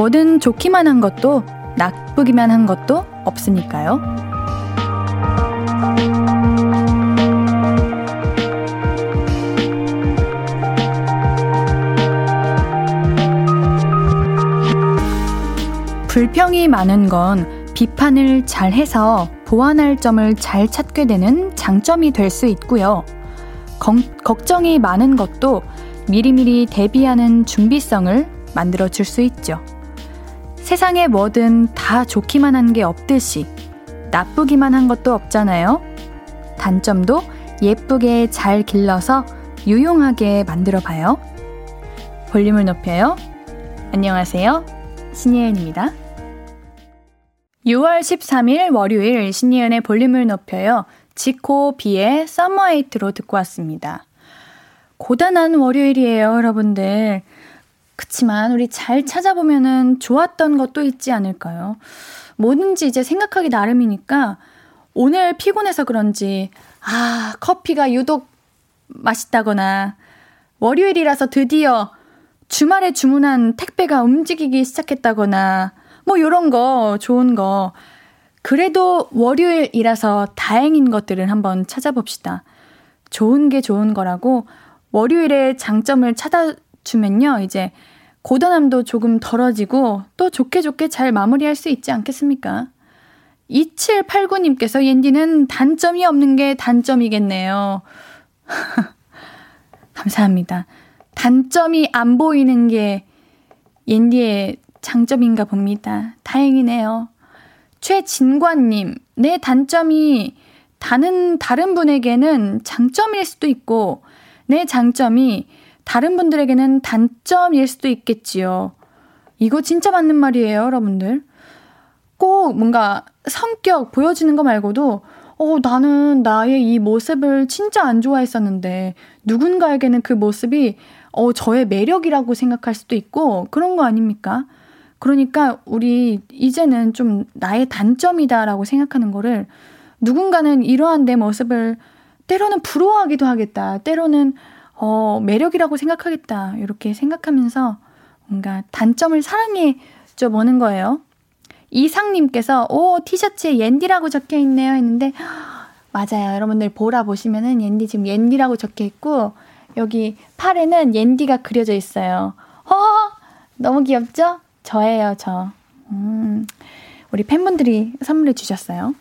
뭐든 좋기만 한 것도 나쁘기만 한 것도 없으니까요. 불평이 많은 건 비판을 잘 해서 보완할 점을 잘 찾게 되는 장점이 될 수 있고요. 건, 걱정이 많은 것도 미리미리 대비하는 준비성을 만들어 줄 수 있죠. 세상에 뭐든 다 좋기만 한 게 없듯이 나쁘기만 한 것도 없잖아요. 단점도 예쁘게 잘 길러서 유용하게 만들어 봐요. 볼륨을 높여요. 안녕하세요. 신예은입니다. 6월 13일 월요일 신예은의 볼륨을 높여요. 지코 비의 썸머에이트로 듣고 왔습니다. 고단한 월요일이에요, 여러분들. 그치만 우리 잘 찾아보면은 좋았던 것도 있지 않을까요? 뭐든지 이제 생각하기 나름이니까 오늘 피곤해서 그런지 아, 커피가 유독 맛있다거나 월요일이라서 드디어 주말에 주문한 택배가 움직이기 시작했다거나 뭐 요런 거 좋은 거 그래도 월요일이라서 다행인 것들을 한번 찾아봅시다. 좋은 게 좋은 거라고 월요일의 장점을 찾아주면요. 이제 고단함도 조금 덜어지고 또 좋게 좋게 잘 마무리할 수 있지 않겠습니까? 2789님께서 옌디는 단점이 없는 게 단점이겠네요. 감사합니다. 단점이 안 보이는 게 옌디의 장점인가 봅니다. 다행이네요. 최진관님, 내 단점이 다른, 다른 분에게는 장점일 수도 있고, 내 장점이 다른 분들에게는 단점일 수도 있겠지요. 이거 진짜 맞는 말이에요, 여러분들. 꼭 뭔가 성격 보여지는 거 말고도, 어, 나는 나의 이 모습을 진짜 안 좋아했었는데, 누군가에게는 그 모습이, 어, 저의 매력이라고 생각할 수도 있고, 그런 거 아닙니까? 그러니까 우리 이제는 좀 나의 단점이다라고 생각하는 거를 누군가는 이러한 내 모습을 때로는 부러워하기도 하겠다. 때로는 어, 매력이라고 생각하겠다. 이렇게 생각하면서 뭔가 단점을 사랑해 줘 보는 거예요. 이상님께서 오 티셔츠에 옌디라고 적혀 있네요 했는데 맞아요. 여러분들 보라 보시면은 옌디 지금 옌디라고 적혀 있고 여기 팔에는 옌디가 그려져 있어요. 어 너무 귀엽죠? 저예요 저. 음, 우리 팬분들이 선물해 주셨어요.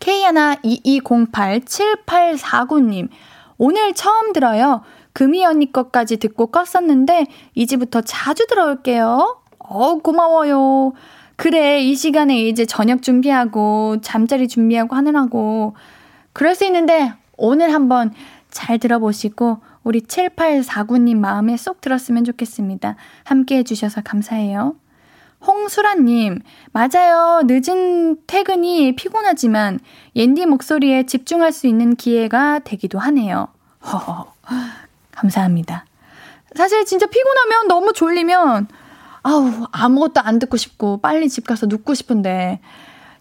K122087849님 오늘 처음 들어요. 금이 언니 것까지 듣고 껐었는데 이제부터 자주 들어올게요. 어 고마워요. 그래 이 시간에 이제 저녁 준비하고 잠자리 준비하고 하느라고 그럴 수 있는데 오늘 한번 잘 들어보시고 우리 7849님 마음에 쏙 들었으면 좋겠습니다. 함께 해주셔서 감사해요. 홍수라님, 맞아요. 늦은 퇴근이 피곤하지만 옌디 목소리에 집중할 수 있는 기회가 되기도 하네요. 허허. 감사합니다. 사실 진짜 피곤하면 너무 졸리면 아우 아무것도 안 듣고 싶고 빨리 집 가서 눕고 싶은데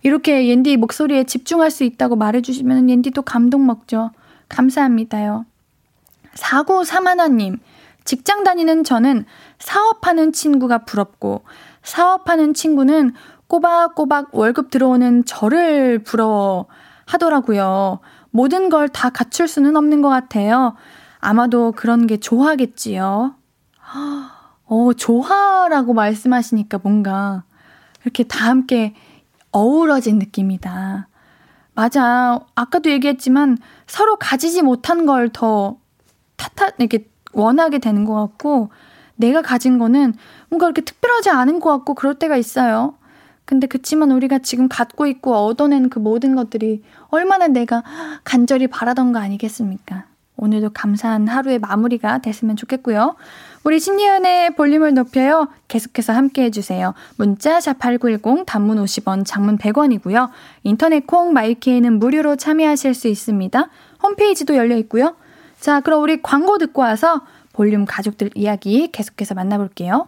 이렇게 옌디 목소리에 집중할 수 있다고 말해주시면 옌디도 감동 먹죠. 감사합니다요. 사고 사만화님 직장 다니는 저는 사업하는 친구가 부럽고 사업하는 친구는 꼬박꼬박 월급 들어오는 저를 부러워 하더라고요. 모든 걸 다 갖출 수는 없는 것 같아요. 아마도 그런 게 좋아하겠지요. 어, 조화라고 말씀하시니까 뭔가 이렇게 다 함께 어우러진 느낌이다. 맞아. 아까도 얘기했지만 서로 가지지 못한 걸 더 탓하, 이렇게 원하게 되는 것 같고, 내가 가진 거는 뭔가 이렇게 특별하지 않은 것 같고 그럴 때가 있어요. 근데 그치만 우리가 지금 갖고 있고 얻어낸 그 모든 것들이 얼마나 내가 간절히 바라던 거 아니겠습니까? 오늘도 감사한 하루의 마무리가 됐으면 좋겠고요. 우리 신예은의 볼륨을 높여요. 계속해서 함께 해주세요. 문자 샵8910 단문 50원 장문 100원이고요. 인터넷 콩 마이케이는 무료로 참여하실 수 있습니다. 홈페이지도 열려 있고요. 자 그럼 우리 광고 듣고 와서 볼륨 가족들 이야기 계속해서 만나볼게요.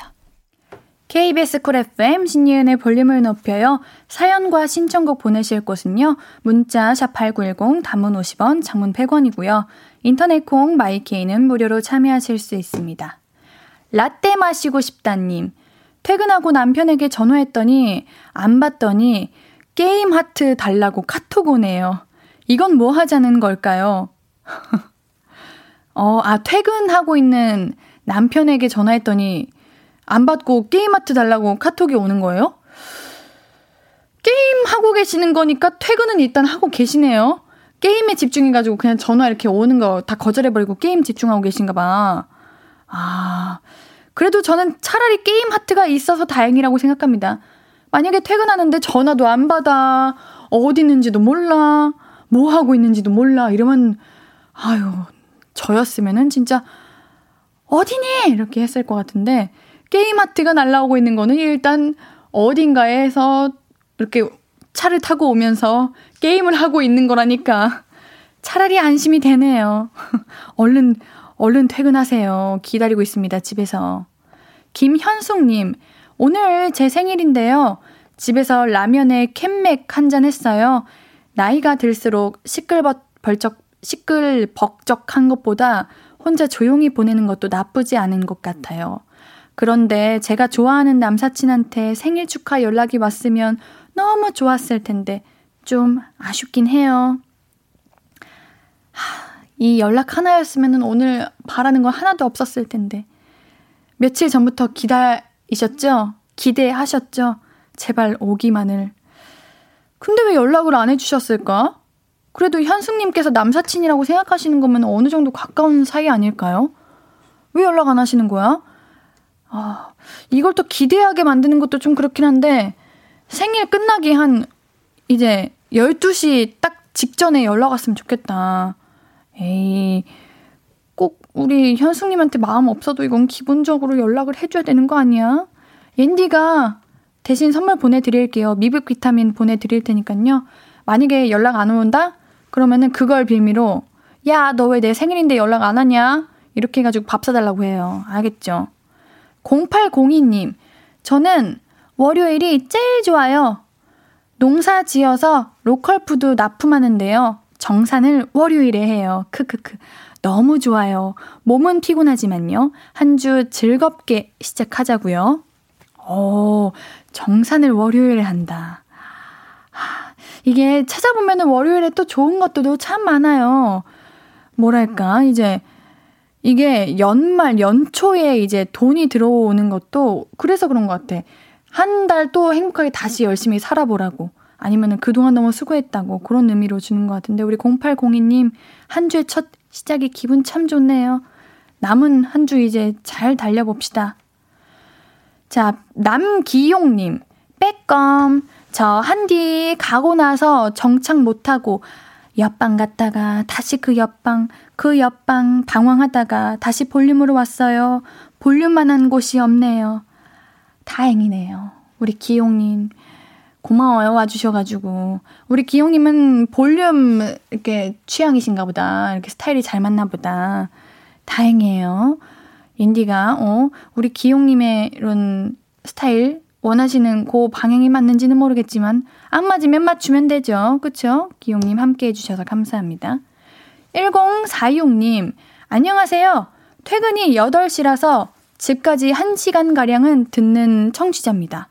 KBS 쿨 FM 신예은의 볼륨을 높여요. 사연과 신청곡 보내실 곳은요. 문자 샵8910 단문 50원, 장문 100원이고요. 인터넷 콩 마이케이는 무료로 참여하실 수 있습니다. 라떼 마시고 싶다님. 퇴근하고 남편에게 전화했더니 안 받더니 게임 하트 달라고 카톡 오네요. 이건 뭐 하자는 걸까요? 어, 아, 퇴근하고 있는 남편에게 전화했더니 안 받고 게임 하트 달라고 카톡이 오는 거예요? 게임 하고 계시는 거니까 퇴근은 일단 하고 계시네요. 게임에 집중해가지고 그냥 전화 이렇게 오는 거 다 거절해버리고 게임 집중하고 계신가 봐. 아, 그래도 저는 차라리 게임 하트가 있어서 다행이라고 생각합니다. 만약에 퇴근하는데 전화도 안 받아, 어디 있는지도 몰라, 뭐 하고 있는지도 몰라, 이러면, 아유, 저였으면은 진짜, 어디니? 이렇게 했을 것 같은데, 게임 하트가 날라오고 있는 거는 일단 어딘가에서 이렇게 차를 타고 오면서 게임을 하고 있는 거라니까 차라리 안심이 되네요. 얼른, 얼른 퇴근하세요. 기다리고 있습니다, 집에서. 김현숙 님, 오늘 제 생일인데요. 집에서 라면에 캔맥 한 잔 했어요. 나이가 들수록 시끌벅적, 시끌벅적한 것보다 혼자 조용히 보내는 것도 나쁘지 않은 것 같아요. 그런데 제가 좋아하는 남사친한테 생일 축하 연락이 왔으면 너무 좋았을 텐데 좀 아쉽긴 해요. 하, 이 연락 하나였으면 오늘 바라는 거 하나도 없었을 텐데. 며칠 전부터 기다리셨죠? 기대하셨죠? 제발 오기만을. 근데 왜 연락을 안 해주셨을까? 그래도 현숙님께서 남사친이라고 생각하시는 거면 어느 정도 가까운 사이 아닐까요? 왜 연락 안 하시는 거야? 아, 이걸 또 기대하게 만드는 것도 좀 그렇긴 한데, 생일 끝나기 한, 이제, 12시 딱 직전에 연락 왔으면 좋겠다. 에이, 꼭 우리 현숙님한테 마음 없어도 이건 기본적으로 연락을 해줘야 되는 거 아니야? 옌디가 대신 선물 보내드릴게요. 미국 비타민 보내드릴 테니까요. 만약에 연락 안 온다? 그러면은 그걸 빌미로, 야, 너 왜 내 생일인데 연락 안 하냐? 이렇게 해가지고 밥 사달라고 해요. 알겠죠? 0802님, 저는 월요일이 제일 좋아요. 농사 지어서 로컬 푸드 납품하는데요. 정산을 월요일에 해요. 크크크. 너무 좋아요. 몸은 피곤하지만요. 한 주 즐겁게 시작하자고요. 오, 정산을 월요일에 한다. 이게 찾아보면은 월요일에 또 좋은 것들도 참 많아요. 뭐랄까, 이제 이게 연말, 연초에 이제 돈이 들어오는 것도 그래서 그런 것 같아. 한 달 또 행복하게 다시 열심히 살아보라고. 아니면 은 그동안 너무 수고했다고. 그런 의미로 주는 것 같은데, 우리 0802님, 한 주의 첫 시작이 기분 참 좋네요. 남은 한 주 이제 잘 달려봅시다. 자, 남기용님, 빼껌. 저 한디 가고 나서 정착 못하고 옆방 갔다가 다시 그 옆방, 그 옆방 방황하다가 다시 볼륨으로 왔어요. 볼륨만한 곳이 없네요. 다행이네요. 우리 기용님. 고마워요. 와주셔가지고. 우리 기용님은 볼륨 이렇게 취향이신가 보다. 이렇게 스타일이 잘 맞나 보다. 다행이에요. 인디가, 어, 우리 기용님의 이런 스타일 원하시는 그 방향이 맞는지는 모르겠지만 안 맞으면 맞추면 되죠. 그쵸? 기용님 함께 해주셔서 감사합니다. 1046님, 안녕하세요. 퇴근이 8시라서 집까지 1시간가량은 듣는 청취자입니다.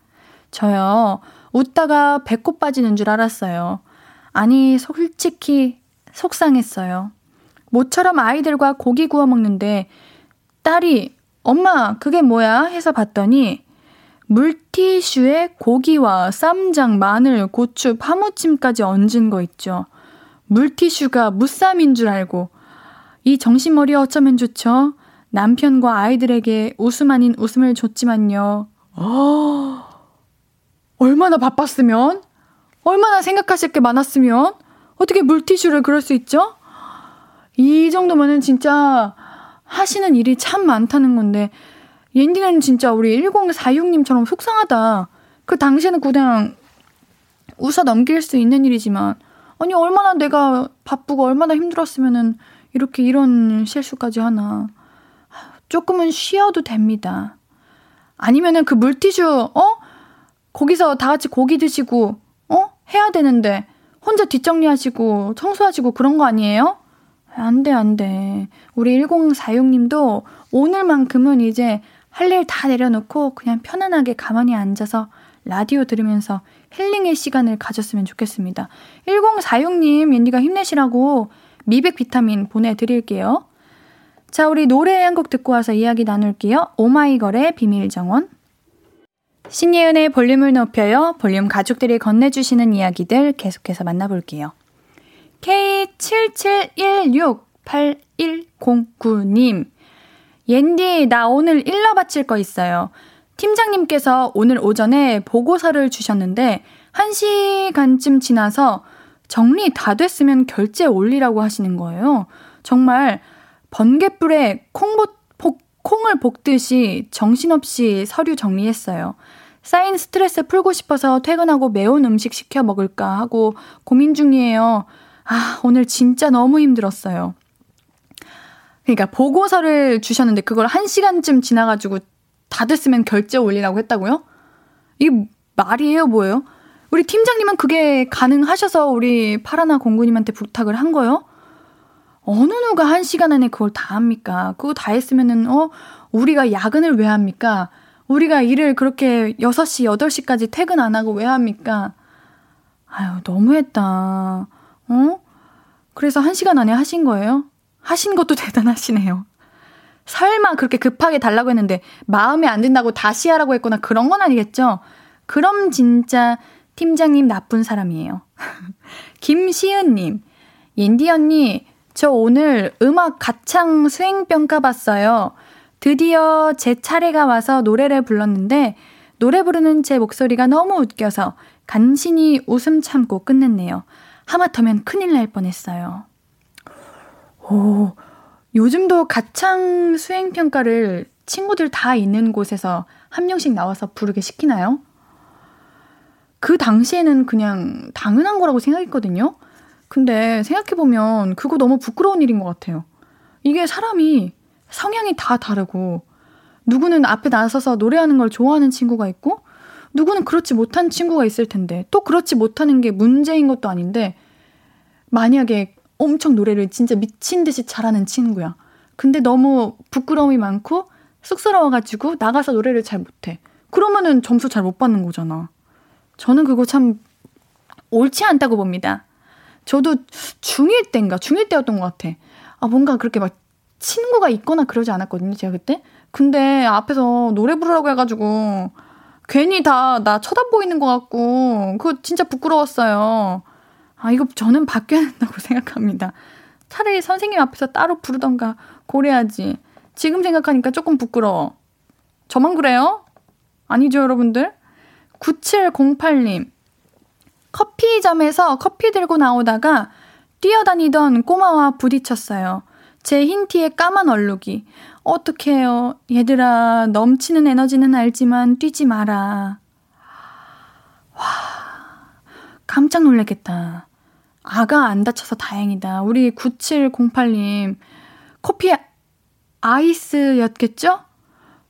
저요, 웃다가 배꼽 빠지는 줄 알았어요. 아니, 솔직히 속상했어요. 모처럼 아이들과 고기 구워 먹는데 딸이 엄마, 그게 뭐야? 해서 봤더니 물티슈에 고기와 쌈장, 마늘, 고추, 파무침까지 얹은 거 있죠. 물티슈가 무쌈인 줄 알고 이 정신머리 어쩌면 좋죠? 남편과 아이들에게 웃음 아닌 웃음을 줬지만요. 어, 얼마나 바빴으면? 얼마나 생각하실 게 많았으면? 어떻게 물티슈를 그럴 수 있죠? 이 정도면은 진짜 하시는 일이 참 많다는 건데, 옌디는 진짜 우리 1046님처럼 속상하다. 그 당시에는 그냥 웃어 넘길 수 있는 일이지만, 아니, 얼마나 내가 바쁘고 얼마나 힘들었으면은 이렇게 이런 실수까지 하나. 조금은 쉬어도 됩니다. 아니면은 그 물티슈, 어? 거기서 다 같이 고기 드시고, 어? 해야 되는데, 혼자 뒷정리하시고, 청소하시고 그런 거 아니에요? 안 돼, 안 돼. 우리 1046님도 오늘만큼은 이제 할 일 다 내려놓고 그냥 편안하게 가만히 앉아서 라디오 들으면서 힐링의 시간을 가졌으면 좋겠습니다. 1046님, 옌디가 힘내시라고 미백 비타민 보내드릴게요. 자, 우리 노래 한 곡 듣고 와서 이야기 나눌게요. 오마이걸의 비밀 정원. 신예은의 볼륨을 높여요. 볼륨 가족들이 건네주시는 이야기들 계속해서 만나볼게요. K77168109님. 옌디, 나 오늘 일러 바칠 거 있어요. 팀장님께서 오늘 오전에 보고서를 주셨는데, 1시간쯤 지나서 정리 다 됐으면 결제 올리라고 하시는 거예요. 정말 번개불에 콩보, 콩을 볶듯이 정신없이 서류 정리했어요. 쌓인 스트레스 풀고 싶어서 퇴근하고 매운 음식 시켜 먹을까 하고 고민 중이에요. 아, 오늘 진짜 너무 힘들었어요. 그러니까 보고서를 주셨는데 그걸 한 시간쯤 지나가지고 다 됐으면 결제 올리라고 했다고요? 이게 말이에요, 뭐예요? 우리 팀장님은 그게 가능하셔서 우리 파라나 공구님한테 부탁을 한 거요? 어느 누가 한 시간 안에 그걸 다 합니까? 그거 다 했으면은, 어, 우리가 야근을 왜 합니까? 우리가 일을 그렇게 6시, 8시까지 퇴근 안 하고 왜 합니까? 아유, 너무했다. 어? 그래서 한 시간 안에 하신 거예요? 하신 것도 대단하시네요. 설마 그렇게 급하게 달라고 했는데 마음에 안 든다고 다시 하라고 했거나 그런 건 아니겠죠? 그럼 진짜 팀장님 나쁜 사람이에요. 김시은님, 옌디 언니, 저 오늘 음악 가창 수행평가 봤어요. 드디어 제 차례가 와서 노래를 불렀는데 노래 부르는 제 목소리가 너무 웃겨서 간신히 웃음 참고 끝냈네요. 하마터면 큰일 날 뻔했어요. 오, 요즘도 가창 수행 평가를 친구들 다 있는 곳에서 한 명씩 나와서 부르게 시키나요? 그 당시에는 그냥 당연한 거라고 생각했거든요. 근데 생각해보면 그거 너무 부끄러운 일인 것 같아요. 이게 사람이 성향이 다 다르고 누구는 앞에 나서서 노래하는 걸 좋아하는 친구가 있고 누구는 그렇지 못한 친구가 있을 텐데 또 그렇지 못하는 게 문제인 것도 아닌데 만약에 엄청 노래를 진짜 미친 듯이 잘하는 친구야. 근데 너무 부끄러움이 많고 쑥스러워가지고 나가서 노래를 잘 못해. 그러면은 점수 잘 못 받는 거잖아. 저는 그거 참 옳지 않다고 봅니다. 저도 중1 때인가 중1 때였던 것 같아. 아 뭔가 그렇게 막 친구가 있거나 그러지 않았거든요, 제가 그때. 근데 앞에서 노래 부르라고 해가지고 괜히 다 나 쳐다보이는 것 같고 그거 진짜 부끄러웠어요. 아 이거 저는 바뀌어야 된다고 생각합니다. 차라리 선생님 앞에서 따로 부르던가 고래야지. 지금 생각하니까 조금 부끄러워. 저만 그래요? 아니죠, 여러분들? 9708님. 커피점에서 커피 들고 나오다가 뛰어다니던 꼬마와 부딪혔어요. 제 흰 티에 까만 얼룩이. 어떡해요. 얘들아, 넘치는 에너지는 알지만 뛰지 마라. 와, 깜짝 놀랐겠다. 아가 안 다쳐서 다행이다. 우리 9708님, 커피 아이스였겠죠?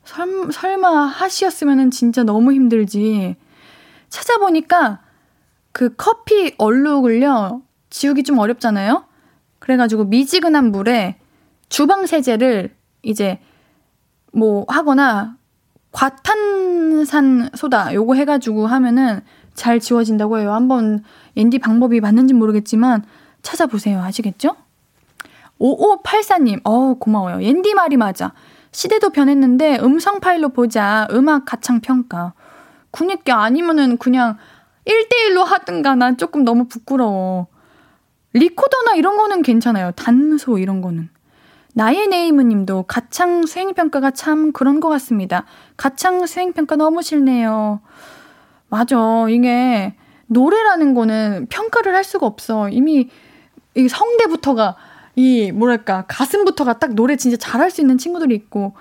설, 설마 하시였으면 진짜 너무 힘들지. 찾아보니까 그 커피 얼룩을요, 지우기 좀 어렵잖아요? 그래가지고 미지근한 물에 주방 세제를 이제 뭐 하거나 과탄산 소다 요거 해가지고 하면은 잘 지워진다고 해요. 한번 앤디 방법이 맞는지 모르겠지만 찾아보세요. 아시겠죠? 5584님, 어우, 고마워요. 앤디 말이 맞아. 시대도 변했는데 음성 파일로 보자. 음악 가창 평가. 그니까 아니면은 그냥 1대1로 하든가 난 조금 너무 부끄러워. 리코더나 이런 거는 괜찮아요. 단소 이런 거는. 나의 네이무 님도 가창 수행평가가 참 그런 것 같습니다. 가창 수행평가 너무 싫네요. 맞아. 이게 노래라는 거는 평가를 할 수가 없어. 이미 이 성대부터가 이 뭐랄까 가슴부터가 딱 노래 진짜 잘할 수 있는 친구들이 있고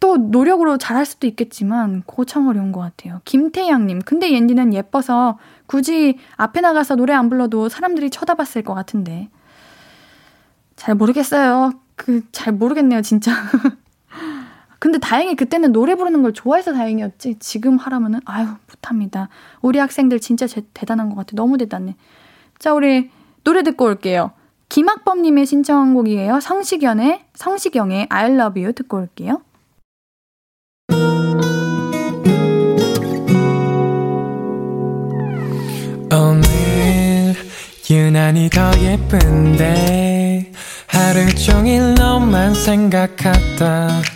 또 노력으로 잘할 수도 있겠지만 그거 참 어려운 것 같아요. 김태양님, 근데 옌디는 예뻐서 굳이 앞에 나가서 노래 안 불러도 사람들이 쳐다봤을 것 같은데. 잘 모르겠어요. 그, 잘 모르겠네요, 진짜. 근데 다행히 그때는 노래 부르는 걸 좋아해서 다행이었지. 지금 하라면은, 아유, 못합니다. 우리 학생들 진짜 제, 대단한 것 같아. 너무 대단해. 자, 우리 노래 듣고 올게요. 김학범님의 신청곡이에요. 성시경의, 성시경의 I love you 듣고 올게요. 오늘 유난히 더 예쁜데 하루 종일 너만 생각하다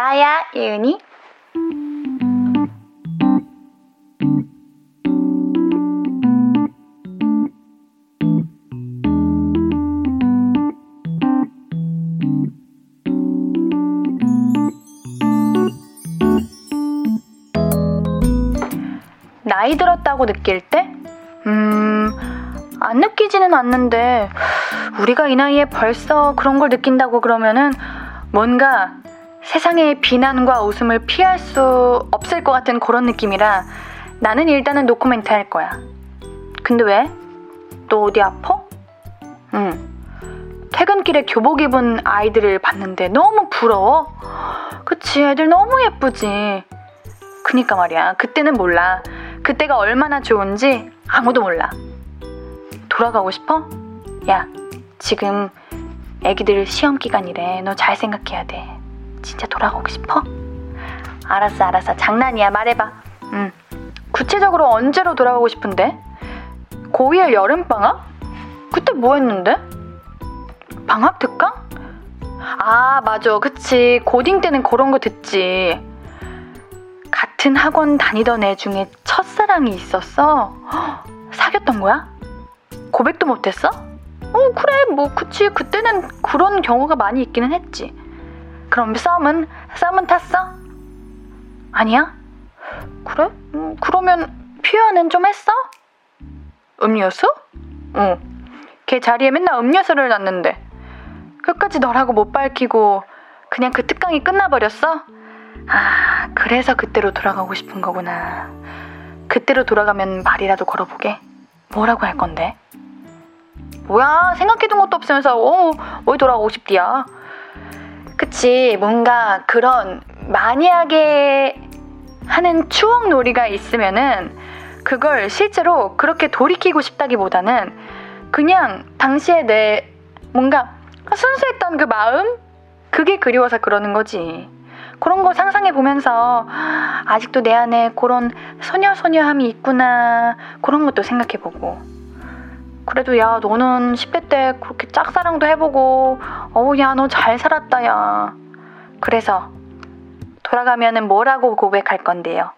나야, 예은이. 나이 들었다고 느낄 때? 음, 안 느끼지는 않는데, 우리가 이 나이에 벌써 그런 걸 느낀다고 그러면은 뭔가 세상의 비난과 웃음을 피할 수 없을 것 같은 그런 느낌이라 나는 일단은 노코멘트 할 거야. 근데 왜? 또 어디 아파? 응. 퇴근길에 교복 입은 아이들을 봤는데 너무 부러워. 그치, 애들 너무 예쁘지. 그니까 말이야. 그때는 몰라. 그때가 얼마나 좋은지 아무도 몰라. 돌아가고 싶어? 야, 지금 애기들 시험 기간이래. 너 잘 생각해야 돼. 진짜 돌아가고 싶어? 알았어, 알았어. 장난이야. 말해봐. 응. 구체적으로 언제로 돌아가고 싶은데? 고1 여름방학? 그때 뭐 했는데? 방학 특강? 아, 맞아. 그치. 고딩 때는 그런 거 듣지. 같은 학원 다니던 애 중에 첫사랑이 있었어? 헉, 사귀었던 거야? 고백도 못했어? 어, 그래. 뭐, 그치. 그때는 그런 경우가 많이 있기는 했지. 그럼 썸은? 썸은 탔어? 아니야? 그래? 음, 그러면 표현은 좀 했어? 음료수? 응. 걔 자리에 맨날 음료수를 놨는데 끝까지 너라고 못 밝히고 그냥 그 특강이 끝나버렸어? 아, 그래서 그때로 돌아가고 싶은 거구나. 그때로 돌아가면 말이라도 걸어보게. 뭐라고 할 건데? 뭐야, 생각해둔 것도 없으면서, 어, 어디 돌아가고 싶디야. 그치, 뭔가 그런 만약에 하는 추억 놀이가 있으면은 그걸 실제로 그렇게 돌이키고 싶다기보다는 그냥 당시에 내 뭔가 순수했던 그 마음? 그게 그리워서 그러는 거지. 그런 거 상상해 보면서 아직도 내 안에 그런 소녀소녀함이 있구나. 그런 것도 생각해 보고. 그래도 야, 너는 10대 때 그렇게 짝사랑도 해보고, 어우, 야, 너 잘 살았다, 야. 그래서 돌아가면은 뭐라고 고백할 건데요?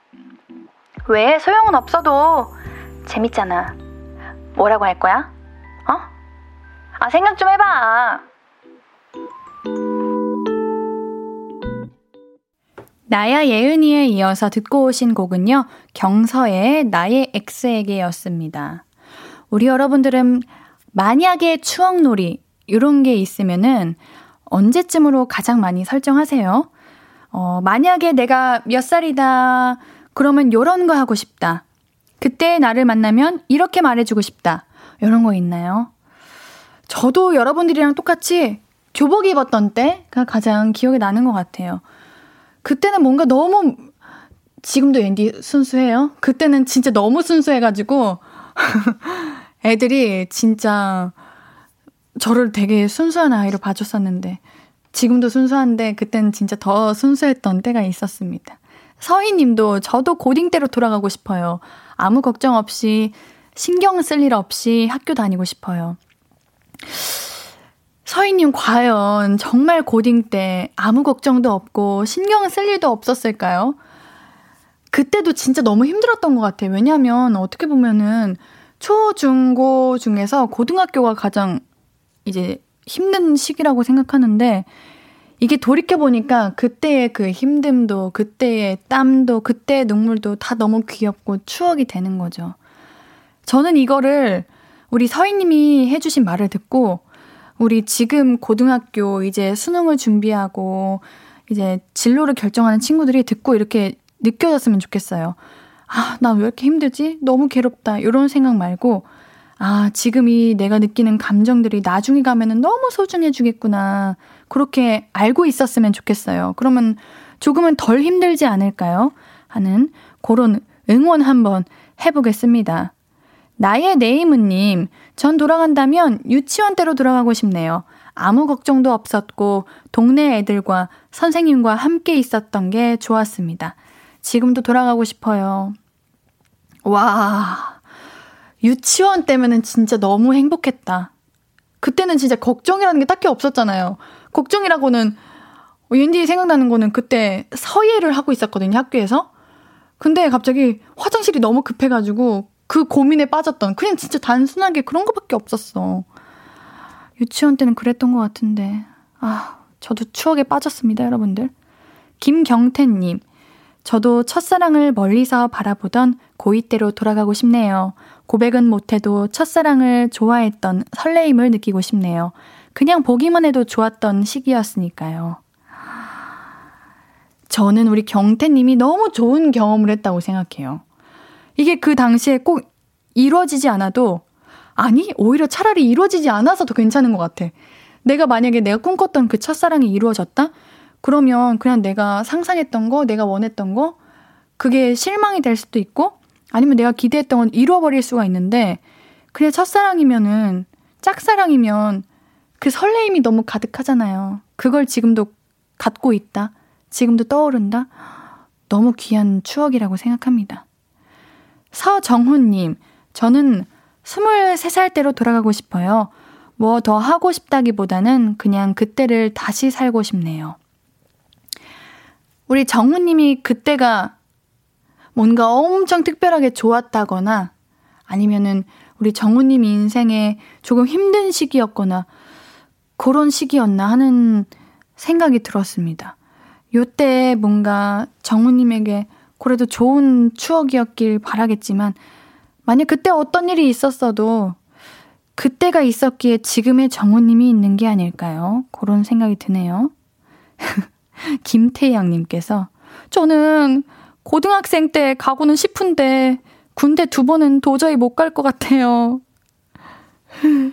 왜? 소용은 없어도 재밌잖아. 뭐라고 할 거야? 어? 아, 생각 좀 해봐. 나야 예은이에 이어서 듣고 오신 곡은요, 경서의 나의 X에게였습니다. 우리 여러분들은 만약에 추억놀이, 이런 게 있으면은 언제쯤으로 가장 많이 설정하세요? 어, 만약에 내가 몇 살이다, 그러면 요런 거 하고 싶다. 그때 나를 만나면 이렇게 말해주고 싶다. 이런 거 있나요? 저도 여러분들이랑 똑같이 교복 입었던 때가 가장 기억에 나는 것 같아요. 그때는 뭔가 너무 지금도 앤디 순수해요. 그때는 진짜 너무 순수해가지고 애들이 진짜 저를 되게 순수한 아이로 봐줬었는데 지금도 순수한데 그때는 진짜 더 순수했던 때가 있었습니다. 서희님도 저도 고딩 때로 돌아가고 싶어요. 아무 걱정 없이 신경 쓸 일 없이 학교 다니고 싶어요. 서희님 과연 정말 고딩 때 아무 걱정도 없고 신경 쓸 일도 없었을까요? 그때도 진짜 너무 힘들었던 것 같아요. 왜냐하면 어떻게 보면은 초, 중, 고 중에서 고등학교가 가장 이제 힘든 시기라고 생각하는데 이게 돌이켜보니까 그때의 그 힘듦도, 그때의 땀도, 그때의 눈물도 다 너무 귀엽고 추억이 되는 거죠. 저는 이거를 우리 서희님이 해주신 말을 듣고 우리 지금 고등학교 이제 수능을 준비하고 이제 진로를 결정하는 친구들이 듣고 이렇게 느껴졌으면 좋겠어요. 아, 나 왜 이렇게 힘들지? 너무 괴롭다. 이런 생각 말고, 아, 지금 이 내가 느끼는 감정들이 나중에 가면은 너무 소중해주겠구나. 그렇게 알고 있었으면 좋겠어요. 그러면 조금은 덜 힘들지 않을까요? 하는 그런 응원 한번 해보겠습니다. 나의 네이무님, 전 돌아간다면 유치원 때로 돌아가고 싶네요. 아무 걱정도 없었고, 동네 애들과 선생님과 함께 있었던 게 좋았습니다. 지금도 돌아가고 싶어요. 와, 유치원 때면은 진짜 너무 행복했다. 그때는 진짜 걱정이라는 게 딱히 없었잖아요. 걱정이라고는 왠지 생각나는 거는 그때 서예를 하고 있었거든요, 학교에서. 근데 갑자기 화장실이 너무 급해가지고 그 고민에 빠졌던 그냥 진짜 단순하게 그런 것밖에 없었어. 유치원 때는 그랬던 것 같은데. 아, 저도 추억에 빠졌습니다, 여러분들. 김경태님. 저도 첫사랑을 멀리서 바라보던 고2 때로 돌아가고 싶네요. 고백은 못해도 첫사랑을 좋아했던 설레임을 느끼고 싶네요. 그냥 보기만 해도 좋았던 시기였으니까요. 저는 우리 경태님이 너무 좋은 경험을 했다고 생각해요. 이게 그 당시에 꼭 이루어지지 않아도, 아니, 오히려 차라리 이루어지지 않아서 더 괜찮은 것 같아. 내가 만약에 내가 꿈꿨던 그 첫사랑이 이루어졌다? 그러면 그냥 내가 상상했던 거, 내가 원했던 거, 그게 실망이 될 수도 있고, 아니면 내가 기대했던 건 잃어버릴 수가 있는데, 그냥 첫사랑이면은, 짝사랑이면 그 설레임이 너무 가득하잖아요. 그걸 지금도 갖고 있다. 지금도 떠오른다. 너무 귀한 추억이라고 생각합니다. 서정훈님, 저는 23살 때로 돌아가고 싶어요. 뭐 더 하고 싶다기보다는 그냥 그때를 다시 살고 싶네요. 우리 정우님이 그때가 뭔가 엄청 특별하게 좋았다거나 아니면은 우리 정우님 인생에 조금 힘든 시기였거나 그런 시기였나 하는 생각이 들었습니다. 요때 뭔가 정우님에게 그래도 좋은 추억이었길 바라겠지만 만약 그때 어떤 일이 있었어도 그때가 있었기에 지금의 정우님이 있는 게 아닐까요? 그런 생각이 드네요. 김태양님께서 저는 고등학생 때 가고는 싶은데 군대 두 번은 도저히 못 갈 것 같아요.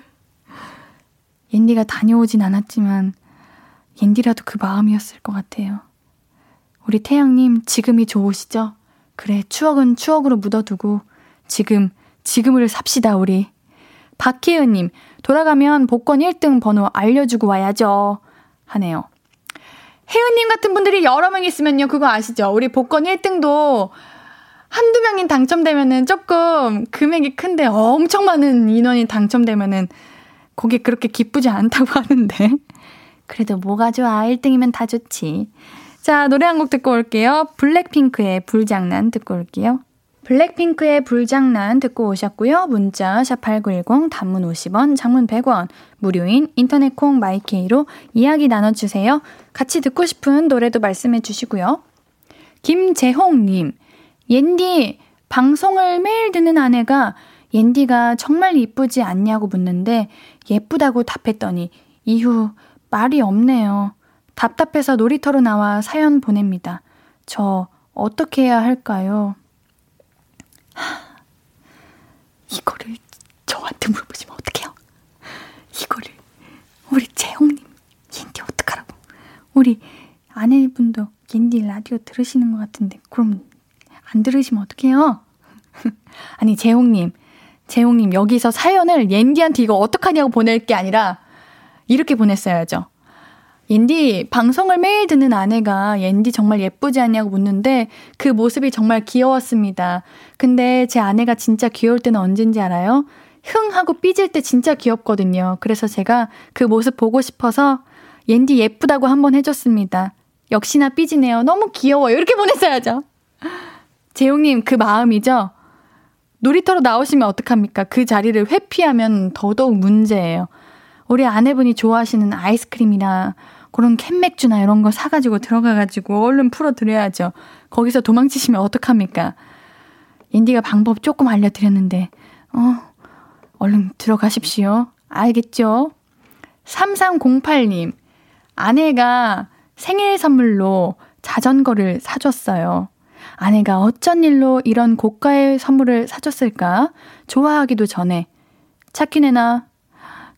옌디가 다녀오진 않았지만 옌디라도 그 마음이었을 것 같아요. 우리 태양님 지금이 좋으시죠? 그래 추억은 추억으로 묻어두고 지금 지금을 삽시다 우리. 박희은님 돌아가면 복권 1등 번호 알려주고 와야죠 하네요. 혜은님 같은 분들이 여러 명 있으면요, 그거 아시죠? 우리 복권 1등도 한두 명이 당첨되면은 조금 금액이 큰데 엄청 많은 인원이 당첨되면은 그게 그렇게 기쁘지 않다고 하는데. 그래도 뭐가 좋아. 1등이면 다 좋지. 자, 노래 한 곡 듣고 올게요. 블랙핑크의 불장난 듣고 올게요. 블랙핑크의 불장난 듣고 오셨고요. 문자 샵8910 단문 50원, 장문 100원, 무료인 인터넷 콩 마이케이로 이야기 나눠 주세요. 같이 듣고 싶은 노래도 말씀해 주시고요. 김재홍 님, 옌디, 방송을 매일 듣는 아내가 옌디가 정말 이쁘지 않냐고 묻는데 예쁘다고 답했더니 이후 말이 없네요. 답답해서 놀이터로 나와 사연 보냅니다. 저 어떻게 해야 할까요? 이거를 저한테 물어보시면 어떡해요? 이거를 우리 재홍님 옌디 어떡하라고 우리 아내분도 옌디 라디오 들으시는 것 같은데 그럼 안 들으시면 어떡해요? 아니 재홍님 재홍님 여기서 사연을 옌디한테 이거 어떡하냐고 보낼 게 아니라 이렇게 보냈어야죠. 옌디, 방송을 매일 듣는 아내가 옌디 정말 예쁘지 않냐고 묻는데 그 모습이 정말 귀여웠습니다. 근데 제 아내가 진짜 귀여울 때는 언젠지 알아요? 흥 하고 삐질 때 진짜 귀엽거든요. 그래서 제가 그 모습 보고 싶어서 옌디 예쁘다고 한번 해줬습니다. 역시나 삐지네요. 너무 귀여워요. 이렇게 보냈어야죠. 재용님, 그 마음이죠? 놀이터로 나오시면 어떡합니까? 그 자리를 회피하면 더더욱 문제예요. 우리 아내분이 좋아하시는 아이스크림이나 그런 캔맥주나 이런 거 사가지고 들어가가지고 얼른 풀어드려야죠. 거기서 도망치시면 어떡합니까? 인디가 방법 조금 알려드렸는데, 어, 얼른 들어가십시오. 알겠죠? 3308님, 아내가 생일 선물로 자전거를 사줬어요. 아내가 어쩐 일로 이런 고가의 선물을 사줬을까? 좋아하기도 전에. 차키네나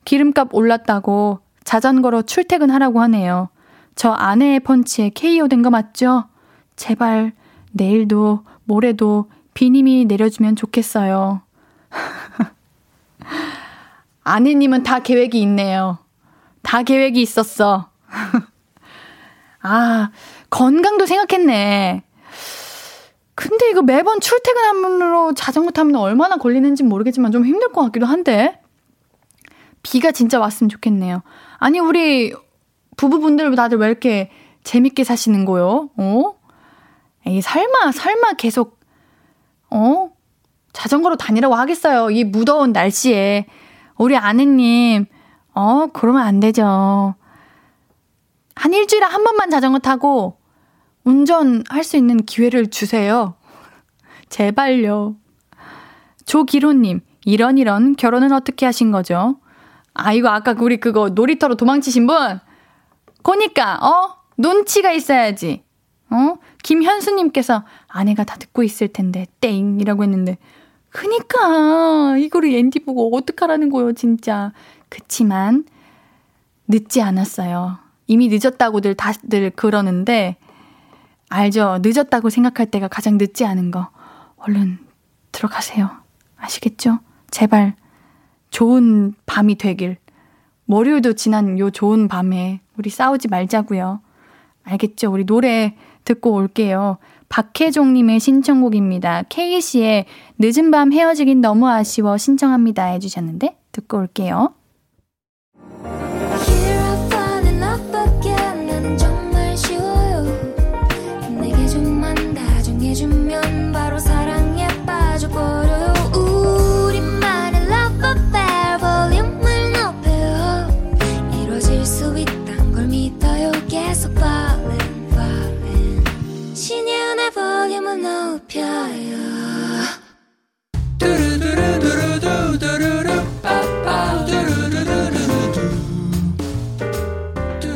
기름값 올랐다고 자전거로 출퇴근하라고 하네요. 저 아내의 펀치에 KO 된 거 맞죠? 제발 내일도 모레도 비님이 내려주면 좋겠어요. 아내님은 다 계획이 있네요. 다 계획이 있었어. 아, 건강도 생각했네. 근데 이거 매번 출퇴근하면으로 자전거 타면 얼마나 걸리는지 모르겠지만 좀 힘들 것 같기도 한데. 비가 진짜 왔으면 좋겠네요. 아니, 우리 부부분들 다들 왜 이렇게 재밌게 사시는 거요? 어? 에이, 설마, 설마 계속, 어? 자전거로 다니라고 하겠어요. 이 무더운 날씨에. 우리 아내님, 어, 그러면 안 되죠. 한 일주일에 한 번만 자전거 타고 운전할 수 있는 기회를 주세요. 제발요. 조기로님, 이런 이런 결혼은 어떻게 하신 거죠? 아, 이거 아까 우리 그거 놀이터로 도망치신 분? 그니까, 어? 눈치가 있어야지. 어? 김현수님께서 아내가 다 듣고 있을 텐데, 땡! 이라고 했는데. 그니까, 이거를 앤디 보고 어떡하라는 거요, 진짜. 그치만, 늦지 않았어요. 이미 늦었다고들 다들 그러는데, 알죠? 늦었다고 생각할 때가 가장 늦지 않은 거. 얼른 들어가세요. 아시겠죠? 제발 좋은 밤이 되길. 월요일도 지난 요 좋은 밤에 우리 싸우지 말자고요. 알겠죠? 우리 노래 듣고 올게요. 박혜종님의 신청곡입니다. K씨의 늦은 밤 헤어지긴 너무 아쉬워 신청합니다 해주셨는데 듣고 올게요.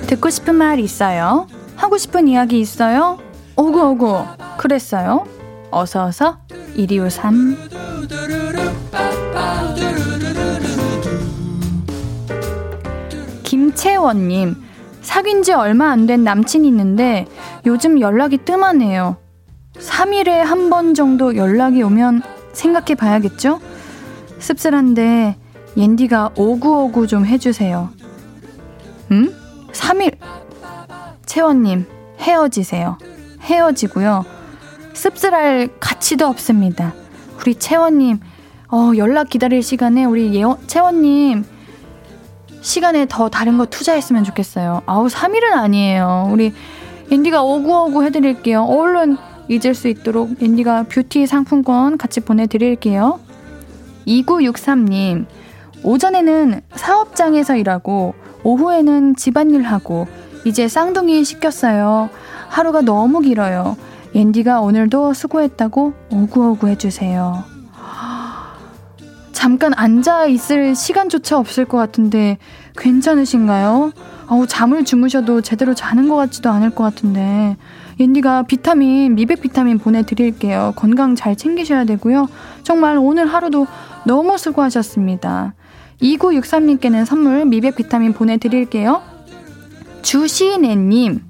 듣고 싶은 말 있어요? 하고 싶은 이야기 있어요? 오구 오구 그랬어요? 어서 어서 1253 김채원님 사귄 지 얼마 안 된 남친이 있는데 요즘 연락이 뜸하네요 3일에 한 번 정도 연락이 오면 생각해 봐야겠죠? 씁쓸한데 옌디가 오구오구 좀 해주세요. 음? 3일. 채원님, 헤어지세요. 헤어지고요. 씁쓸할 가치도 없습니다. 우리 채원님, 어, 연락 기다릴 시간에 우리 예원, 채원님, 시간에 더 다른 거 투자했으면 좋겠어요. 아우, 3일은 아니에요. 우리 앤디가 오구오구 해드릴게요. 얼른 잊을 수 있도록 앤디가 뷰티 상품권 같이 보내드릴게요. 2963님, 오전에는 사업장에서 일하고, 오후에는 집안일 하고, 이제 쌍둥이 시켰어요. 하루가 너무 길어요. 앤디가 오늘도 수고했다고 오구오구 해주세요. 잠깐 앉아 있을 시간조차 없을 것 같은데 괜찮으신가요? 어우, 잠을 주무셔도 제대로 자는 것 같지도 않을 것 같은데 옌디가 비타민, 미백 비타민 보내드릴게요. 건강 잘 챙기셔야 되고요. 정말 오늘 하루도 너무 수고하셨습니다. 2963님께는 선물 미백 비타민 보내드릴게요. 주시네님,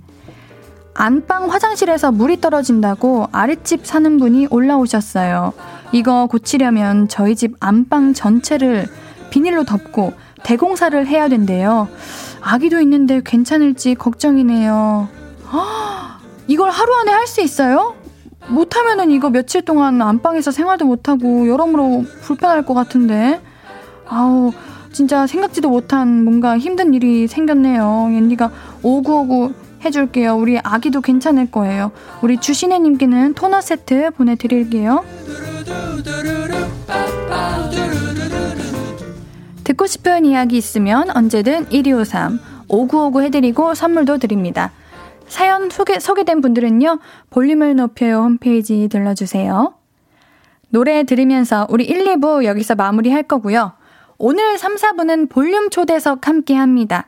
안방 화장실에서 물이 떨어진다고 아랫집 사는 분이 올라오셨어요. 이거 고치려면 저희 집 안방 전체를 비닐로 덮고 대공사를 해야 된대요. 아기도 있는데 괜찮을지 걱정이네요. 이걸 하루 안에 할 수 있어요? 못하면은 이거 며칠 동안 안방에서 생활도 못하고 여러모로 불편할 것 같은데. 아우, 진짜 생각지도 못한 뭔가 힘든 일이 생겼네요. 옌디가 오구오구 해줄게요. 우리 아기도 괜찮을 거예요. 우리 주신혜님께는 토너 세트 보내드릴게요. 듣고 싶은 이야기 있으면 언제든 1253 5959 해드리고 선물도 드립니다. 사연 소개, 소개된 분들은요, 볼륨을 높여요 홈페이지 들러주세요. 노래 들으면서 우리 1, 2부 여기서 마무리 할 거고요. 오늘 3, 4부는 볼륨 초대석 함께 합니다.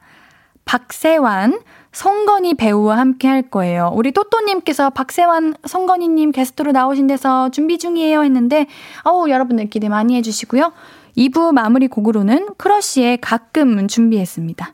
박세환, 성건이 배우와 함께 할 거예요. 우리 또또님께서 박세환, 성건이님 게스트로 나오신 데서 준비 중이에요 했는데, 어우, 여러분들 기대 많이 해주시고요. 2부 마무리 곡으로는 크러쉬의 가끔 준비했습니다.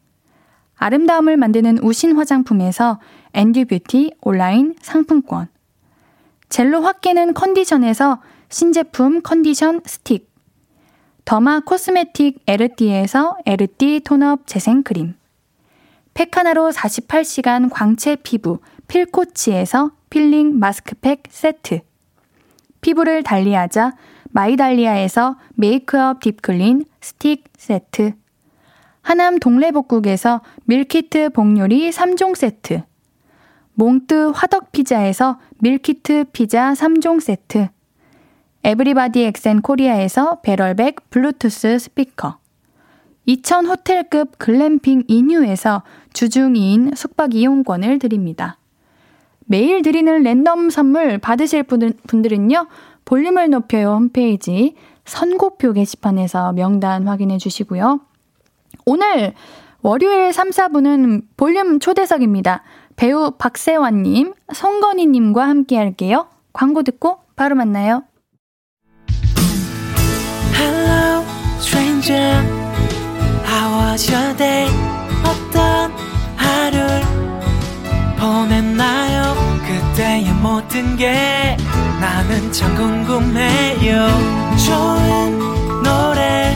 아름다움을 만드는 우신 화장품에서 앤듀 뷰티 온라인 상품권. 젤로 확 깨는 컨디션에서 신제품 컨디션 스틱. derma cosmetic 에르띠에서 에르띠 tone up 재생크림. 팩하나로 48시간 광채 피부 필코치에서 필링 마스크팩 세트. 피부를 달리하자 마이달리아에서 메이크업 deep clean 스틱 세트 하남 동래복국에서 밀키트 복요리 3종 세트 몽뜨 화덕피자에서 밀키트 피자 3종 세트 에브리바디 엑센 코리아에서 배럴백 블루투스 스피커 2000 호텔급 글램핑 이뉴에서 주중 2인 숙박 이용권을 드립니다. 매일 드리는 랜덤 선물 받으실 분들은요. 볼륨을 높여요 홈페이지 선고표 게시판에서 명단 확인해 주시고요. 오늘 월요일 3, 4분은 볼륨 초대석입니다. 배우 박세환님, 성건희님과 함께 할게요. 광고 듣고 바로 만나요. Hello, stranger. How was your day? 어떤 하루를 보냈나요? 그때의 모든 게 나는 참 궁금해요. 좋은 노래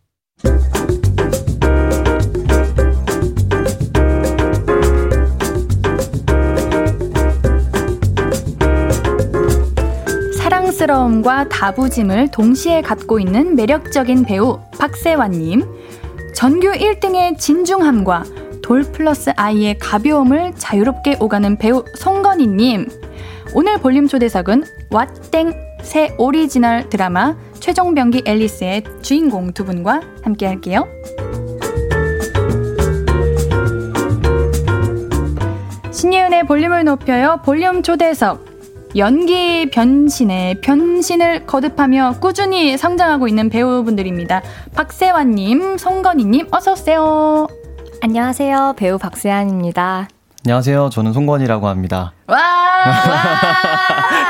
사랑스러움과 다부짐을 동시에 갖고 있는 매력적인 배우 박세환님. 전교 1등의 진중함과 돌 플러스 아이의 가벼움을 자유롭게 오가는 배우 송건희님. 오늘 볼륨 초대석은 왓땡 새 오리지널 드라마 최종병기 앨리스의 주인공 두 분과 함께 할게요. 신예은의 볼륨을 높여요. 볼륨 초대석. 연기 변신에 변신을 거듭하며 꾸준히 성장하고 있는 배우분들입니다. 박세환님, 성건희님, 어서오세요. 안녕하세요. 배우 박세환입니다. 안녕하세요. 저는 송건이라고 합니다. 와! 와!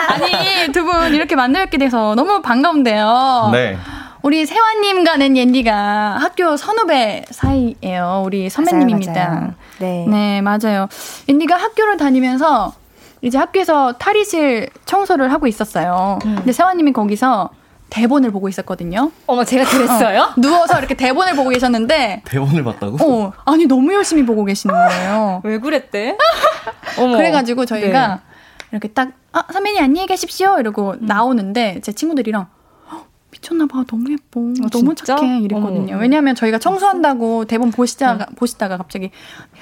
아니, 두 분 이렇게 만나뵙게 돼서 너무 반가운데요. 네. 우리 세환님과는 옌디가 학교 선후배 사이예요. 우리 선배님입니다. 맞아요, 맞아요. 네. 네, 맞아요. 옌디가 학교를 다니면서 이제 학교에서 탈의실 청소를 하고 있었어요. 음. 근데 세환님이 거기서 대본을 보고 있었거든요. 어머, 제가 그랬어요? 어, 누워서 이렇게 대본을 보고 계셨는데. 대본을 봤다고? 어, 아니, 너무 열심히 보고 계시는 거예요. 왜 그랬대? 어머. 그래가지고 저희가 네. 이렇게 딱, 아, 선배님 안녕히 계십시오. 이러고 음. 나오는데 제 친구들이랑 미쳤나봐 너무 예뻐 어, 너무 진짜? 착해 이랬거든요 어머. 왜냐하면 저희가 청소한다고 대본 보시다가 응. 보시다가 갑자기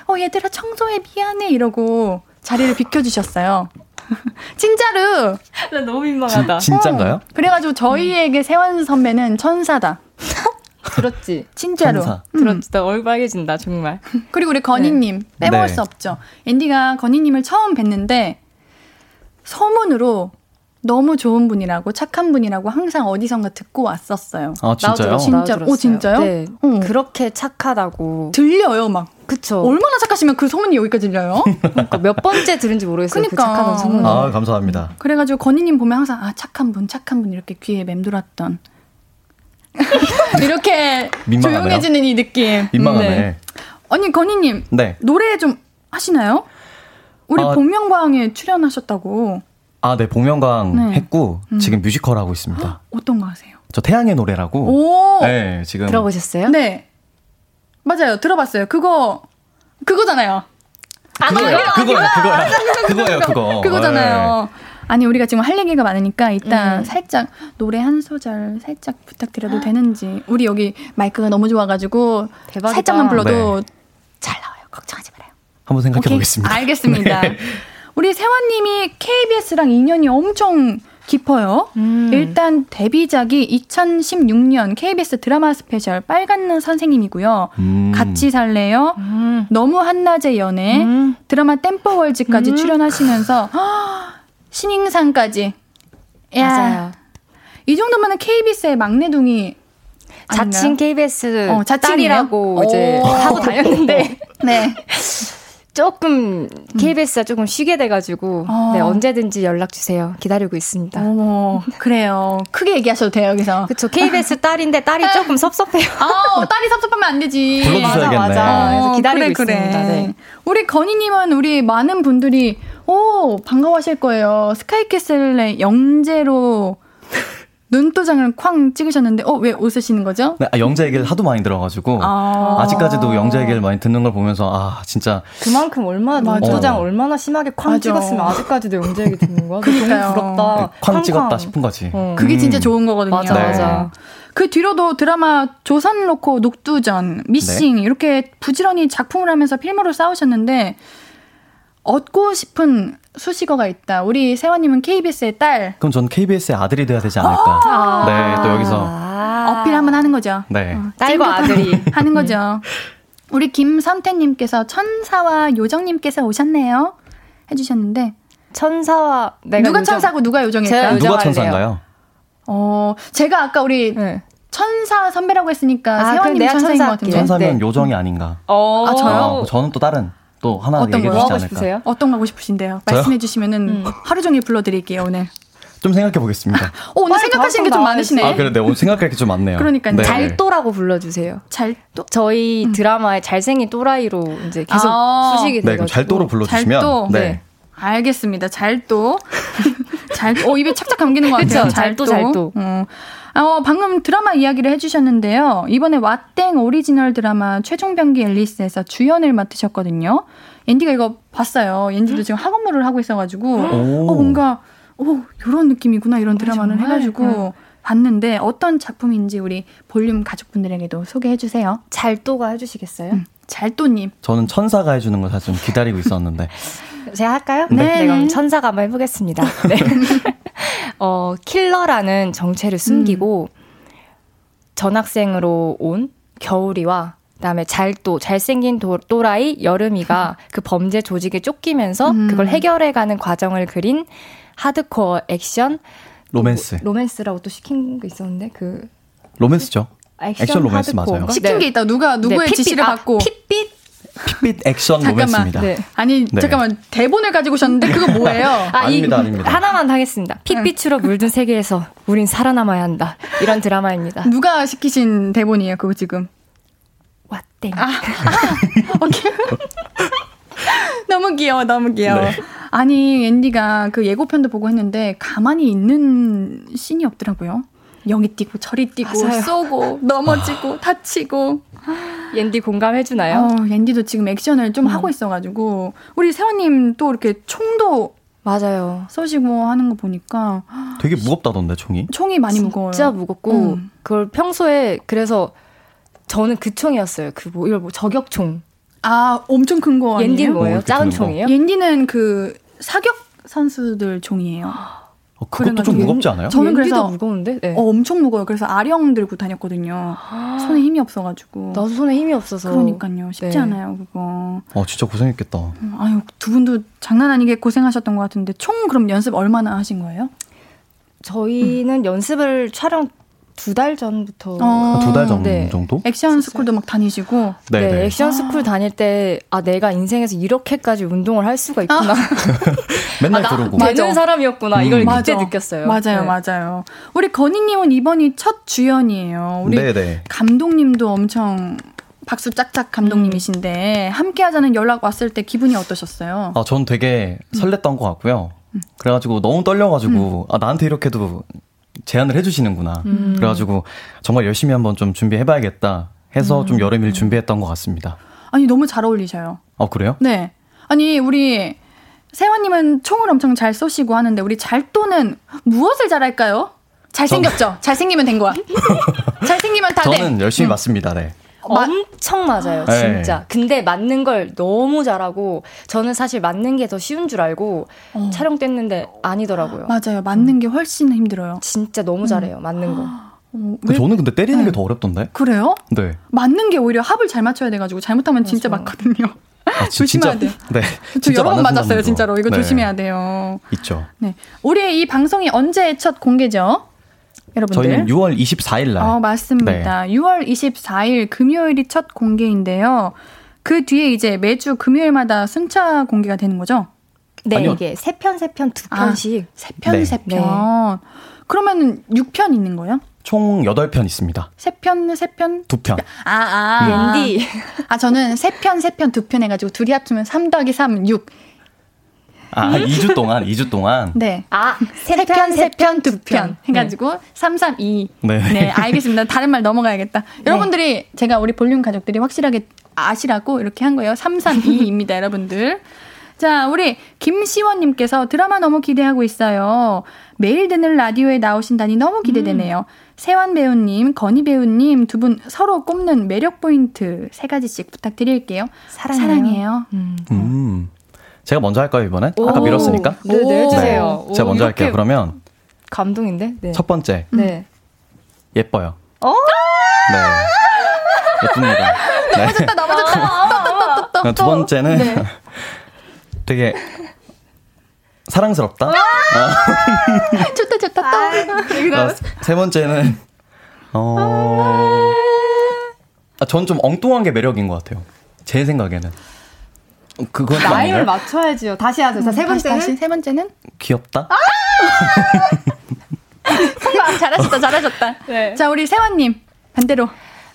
어 얘들아 청소해 미안해 이러고 자리를 비켜주셨어요 진짜로 나 너무 민망하다 진, 진짠가요? 어, 그래가지고 저희에게 세원 선배는 천사다 들었지? 진짜로. 천사. 음. 들었지? 나 얼굴 빨개진다, 정말. 그리고 우리 건희님, 네. 빼먹을 네. 수 없죠. 앤디가 건희님을 처음 뵀는데, 소문으로 너무 좋은 분이라고 착한 분이라고 항상 어디선가 듣고 왔었어요. 아 진짜요? 진짜. 오 진짜요? 네. 어. 그렇게 착하다고 들려요 막. 그쵸. 얼마나 착하시면 그 소문이 여기까지 들려요? 그러니까 몇 번째 들은지 모르겠어요. 그 그러니까. 그 착하던 소문. 아 감사합니다. 그래가지고 건희님 보면 항상 아 착한 분, 착한 분 이렇게 귀에 맴돌았던. 이렇게 조용해지는 이 느낌. 민망하네. 네. 아니 건희님, 네. 노래 좀 하시나요? 우리 아, 복면가왕에 출연하셨다고. 아, 네, 복면가왕 네. 했고 음. 지금 뮤지컬 하고 있습니다. 헉, 어떤 거 하세요? 저 태양의 노래라고. 오. 네, 지금 들어보셨어요? 네. 맞아요. 들어봤어요. 그거 그거잖아요. 아, 그거요. 그거요. 그거요. 그거예요. 그거. 그거잖아요. 네. 아니 우리가 지금 할 얘기가 많으니까 이따 음. 살짝 노래 한 소절 살짝 부탁드려도 되는지 우리 여기 마이크가 너무 좋아가지고 대박이다. 살짝만 불러도 네. 잘 나와요 걱정하지 말아요 한번 생각해 오케이? 보겠습니다 알겠습니다 네. 우리 세완님이 KBS랑 인연이 엄청 깊어요. 음. 일단 데뷔작이 2016년 KBS 드라마 스페셜 빨간 선생님이고요. 음. 같이 살래요. 음. 너무 한낮의 연애. 음. 드라마 땐뽀걸즈까지 음. 출연하시면서 신인상까지. 야. 맞아요. 이 정도면 KBS의 막내둥이 자칭 KBS 어, 딸이라고 이제 하고 다녔는데 네. 조금 KBS가 음. 조금 쉬게 돼가지고 어. 네, 언제든지 연락 주세요. 기다리고 있습니다. 어머 그래요. 크게 얘기하셔도 돼요 여기서. 그렇죠. KBS 딸인데 딸이 조금 섭섭해요. 아 딸이 섭섭하면 안 되지. 맞아 맞아. 그래서 기다리고 그래, 있습니다. 그래. 네. 우리 건희님은 우리 많은 분들이 오 반가워하실 거예요. 스카이캐슬의 영재로 눈도장을 쾅 찍으셨는데, 어, 왜 웃으시는 거죠? 네, 아, 영재 얘기를 하도 많이 들어가지고, 아. 직까지도 영재 얘기를 많이 듣는 걸 보면서, 아, 진짜. 그만큼 얼마나 맞아. 눈도장 어. 얼마나 심하게 쾅 맞아. 찍었으면 아직까지도 영재 얘기 듣는 거야? 그러니까요. 너무 부럽다. 네, 쾅, 쾅 찍었다 싶은 거지. 어. 그게 음. 진짜 좋은 거거든요. 맞아, 네. 맞아. 그 뒤로도 드라마 조선 로코 녹두전, 미싱, 네. 이렇게 부지런히 작품을 하면서 필모로 싸우셨는데, 얻고 싶은 수식어가 있다. 우리 세화님은 KBS의 딸. 그럼 전 KBS의 아들이 돼야 되지 않을까. 아~ 네, 또 여기서. 아~ 어필 한번 하는 거죠. 네. 어, 딸과 아들이. 하는 거죠. 우리 김선태님께서 천사와 요정님께서 오셨네요. 해주셨는데. 천사와 내가 누가 요정. 천사고 누가 요정일까요? 누가 천사인가요? 어, 제가 아까 우리 네. 천사 선배라고 했으니까 아, 세화님 천사인 것 같은데. 천사면 네. 요정이 아닌가. 어~ 아, 저요? 아, 저는 또 다른. 또 하나 어떤 얘기해 주시지 않을까? 싶으세요? 어떤 거 하고 싶으신데요? 말씀해 주시면은 음. 하루 종일 불러드릴게요 오늘. 좀 생각해 보겠습니다. 오, 오늘 생각하시는 게 좀 많으시네. 아, 그래, 네, 오늘 생각할 게 좀 많네요. 그러니까 네. 잘또라고 불러주세요. 잘또? 저희 음. 드라마의 잘생긴 또라이로 이제 계속 아~ 수식이 되고. 네, 잘또로 불러주시면. 잘또. 네. 네. 알겠습니다. 잘또. 잘, 어, 입에 착착 감기는 것 같아요. 잘또, 잘또. 어. 어, 방금 드라마 이야기를 해주셨는데요. 이번에 왓땡 오리지널 드라마 최종병기 앨리스에서 주연을 맡으셨거든요. 옌디가 이거 봤어요. 옌디도 지금 학원물을 하고 있어가지고, 어, 뭔가, 오, 요런 느낌이구나, 이런 드라마는 아, 해가지고. 네. 봤는데 어떤 작품인지 우리 볼륨 가족분들에게도 소개해 주세요. 잘또가 해주시겠어요? 음, 잘또님. 저는 천사가 해주는 걸 사실 좀 기다리고 있었는데. 제가 할까요? 네. 네. 그럼 천사가 한번 해보겠습니다. 네. 어, 킬러라는 정체를 숨기고 음. 전학생으로 온 겨울이와 그다음에 잘또 잘생긴 도, 또라이 여름이가 그 범죄 조직에 쫓기면서 음. 그걸 해결해가는 과정을 그린 하드코어 액션 로맨스 로, 로맨스라고 또 시킨 게 있었는데 그 로맨스죠. 액션, 액션 로맨스 맞아요. 시킨 네. 게 있다. 누가 누구의 네, 핏빛, 지시를 아, 받고 핏빛 핏빛 액션 로맨스입니다. 네. 아니 네. 잠깐만 대본을 가지고 오셨는데 그거 뭐예요? 아, 아닙니다, 이, 아닙니다. 하나만 하겠습니다. 핏빛으로 물든 세계에서 우린 살아남아야 한다. 이런 드라마입니다. 누가 시키신 대본이에요? 그거 지금? 왓땡. 아, 아, 오케이. 너무 귀여워, 너무 귀여워. 네. 아니 앤디가 그 예고편도 보고 했는데 가만히 있는 씬이 없더라고요. 여기 뛰고 저리 뛰고 맞아요. 쏘고 넘어지고 아. 다치고. 옌디 공감해 주나요? 어, 옌디도 지금 액션을 좀 음. 하고 있어가지고 우리 세원님 또 이렇게 총도 맞아요. 쏘시고 하는 거 보니까 되게 무겁다던데 총이? 총이 많이 무거워요. 진짜 무겁고 음. 그걸 평소에 그래서 저는 그 총이었어요. 그 뭐 이걸 뭐 저격총. 아 엄청 큰 거 아니에요? 옌디는 뭐예요? 작은 총이에요? 옌디는 그 사격 선수들 종이에요. 어, 그것도 좀 무겁지 않아요? 저는 그래서 무거운데 네. 어, 엄청 무거워요. 그래서 아령 들고 다녔거든요. 손에 힘이 없어가지고. 나도 손에 힘이 없어서. 그러니까요. 쉽지 네. 않아요, 그거. 어, 진짜 고생했겠다. 음, 아유, 두 분도 장난 아니게 고생하셨던 것 같은데 총 그럼 연습 얼마나 하신 거예요? 저희는 음. 연습을 촬영 두 달 전부터 어. 두달 전 네. 정도? 액션 스쿨도 막 다니시고 네, 네. 네. 액션 스쿨 다닐 때 아 내가 인생에서 이렇게까지 운동을 할 수가 있구나. 맨날 아, 그러고 되는 사람이었구나. 음. 이걸 맞아. 그때 느꼈어요. 맞아요, 네. 맞아요. 우리 건희님은 이번이 첫 주연이에요. 우리 네네. 네. 감독님도 엄청 박수 짝짝 감독님이신데 음. 함께 하자는 연락 왔을 때 기분이 어떠셨어요? 아, 전 되게 설렜던 것 같고요. 음. 그래가지고 너무 떨려가지고 음. 아 나한테 이렇게도 제안을 해주시는구나. 음. 그래가지고 정말 열심히 한번 좀 준비해봐야겠다 해서 음. 좀 여름일 준비했던 것 같습니다. 아니 너무 잘 어울리셔요. 어 그래요? 네. 아니 우리 세환님은 총을 엄청 잘 쏘시고 하는데 우리 잘또는 무엇을 잘할까요? 잘생겼죠? 전... 잘생기면 된 거야. 잘생기면 다 저는 돼. 저는 열심히 응. 맞습니다. 네. 엄청 맞아요, 네. 진짜. 네. 근데 맞는 걸 너무 잘하고 저는 사실 맞는 게 더 쉬운 줄 알고 어. 촬영 뗐는데 아니더라고요. 맞아요, 맞는 음. 게 훨씬 힘들어요. 진짜 너무 잘해요, 음. 맞는 거. 어, 저는 근데 때리는 네. 게더 어렵던데. 그래요? 네. 맞는 게 오히려 합을 잘 맞춰야 돼가지고 잘못하면 맞아. 진짜 맞거든요. 아, 조심해야 돼. 네. 저 여러 번 맞았어요, 진짜로. 이거 네. 조심해야 돼요. 있죠. 네. 우리 이 방송이 언제 첫 공개죠? 여러분들. 저희는 6월 24일 날. 어, 맞습니다. 네. 6월 24일 금요일이 첫 공개인데요. 그 뒤에 이제 매주 금요일마다 순차 공개가 되는 거죠? 네, 아니요. 이게 세 편, 세 편, 두 편씩. 아, 세 편, 네. 세 편. 네. 그러면은 6편 있는 거예요? 총 8편 있습니다. 3편, 3편? 2편. 아, 아. 랜디. 아, 저는 3편, 3편, 2편 해가지고 둘이 합치면 3 더하기 3, 6. 아, 2주 동안, 2주 동안? 네. 아, 3편, 3편, 2편. 해가지고, 네. 3, 3, 2. 네. 네, 알겠습니다. 다른 말 넘어가야겠다. 네. 여러분들이, 제가 우리 볼륨 가족들이 확실하게 아시라고 이렇게 한 거예요. 3, 3, 2입니다, 여러분들. 자, 우리 김시원님께서 드라마 너무 기대하고 있어요. 매일 듣는 라디오에 나오신다니 너무 기대되네요. 음. 세환 배우님, 건희 배우님 두 분 서로 꼽는 매력 포인트 세 가지씩 부탁드릴게요. 사랑해요. 사랑해요. 음. 음. 제가 먼저 할까요, 이번엔? 아까 밀었으니까? 네, 네, 해주세요. 네. 제가 먼저 할게요. 그러면. 감동인데? 네. 첫 번째. 네. 예뻐요. 어? 네. 예쁩니다. 넘어졌다, 넘어졌다. 네. 두 번째는 네. 되게 사랑스럽다. 아~ 좋다, 좋다, 또. 아, 세 번째는, 어, 아, 전 좀 엉뚱한 게 매력인 것 같아요. 제 생각에는. 그건 라임을 맞춰야지요. 다시 하세요. 자, 세 번째는 다시, 세 번째는 귀엽다. 아! 잘하셨다, 잘하셨다. 네. 자, 우리 세환님 반대로.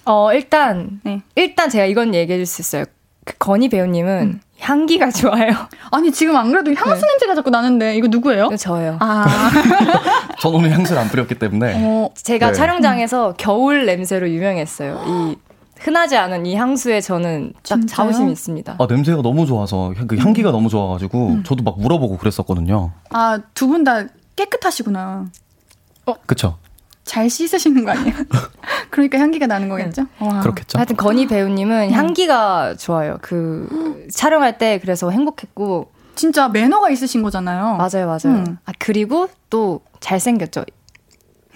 어 일단 네. 일단 제가 이건 얘기해 줄 수 있어요. 그 건희 배우님은 음. 향기가 좋아요. 아니 지금 안 그래도 향수 네. 냄새가 자꾸 나는데 이거 누구예요? 네, 저요. 아. 전 오늘 향수를 안 뿌렸기 때문에. 어, 제가 네. 촬영장에서 음. 겨울 냄새로 유명했어요. 이 흔하지 않은 이 향수에 저는 딱 진짜요? 자부심이 있습니다. 아 냄새가 너무 좋아서 그 향기가 음. 너무 좋아가지고 음. 저도 막 물어보고 그랬었거든요. 아 두 분 다 깨끗하시구나. 어, 그쵸. 잘 씻으시는 거 아니에요? 그러니까 향기가 나는 거겠죠? 와. 그렇겠죠. 하여튼 건희 배우님은 음. 향기가 좋아요. 그 촬영할 때 그래서 행복했고 진짜 매너가 있으신 거잖아요. 맞아요, 맞아요. 음. 아 그리고 또 잘생겼죠.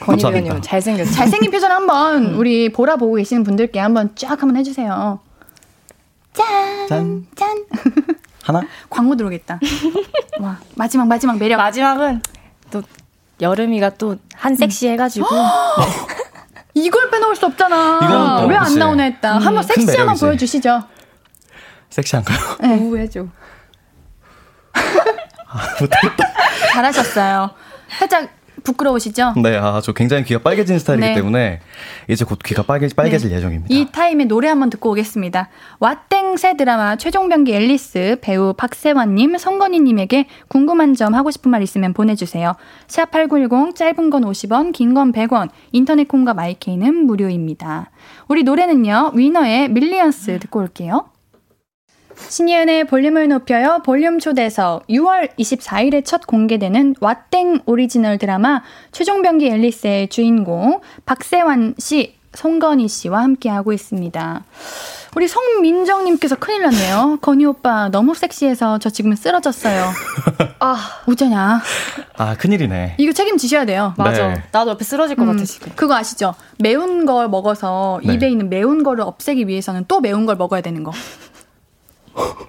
건희 배우님은 잘생겼죠. 잘생긴 표정 한번 음. 우리 보라 보고 계시는 분들께 한번 쫙 한번 해주세요. 짠, 짠, 짠. 하나? 광고 들어오겠다. 와 마지막 마지막 매력. 마지막은 또 여름이가 또 한 섹시 해가지고. 이걸 빼놓을 수 없잖아. 왜 안 나오나 했다. 음, 한번 섹시 한번 보여주시죠. 섹시한가요? 네. 오, 해줘. 아, 못하겠다. 잘하셨어요. 살짝 부끄러우시죠? 네, 아, 저 굉장히 귀가 빨개진 스타일이기 네. 때문에 이제 곧 귀가 빨개, 빨개질 네. 예정입니다. 이 타임에 노래 한번 듣고 오겠습니다. 왓땡새 드라마 최종병기 앨리스 배우 박세환님, 성건희님에게 궁금한 점 하고 싶은 말 있으면 보내주세요. 샵8910 짧은 건 50원, 긴 건 100원, 인터넷 콩과 마이 K는 무료입니다. 우리 노래는요, 위너의 Millions 듣고 올게요. 신예은의 볼륨을 높여요. 볼륨 초대석 6월 24일에 첫 공개되는 왓땡 오리지널 드라마 최종병기 앨리스의 주인공 박세완 씨, 송건희 씨와 함께하고 있습니다. 우리 송민정님께서 큰일 났네요. 건희 오빠 너무 섹시해서 저 지금 쓰러졌어요. 아, 어쩌냐. 아, 큰일이네. 이거 책임지셔야 돼요. 맞아. 네. 나도 옆에 쓰러질 것 음, 같아, 지금. 그거 아시죠? 매운 걸 먹어서 네. 입에 있는 매운 거를 없애기 위해서는 또 매운 걸 먹어야 되는 거.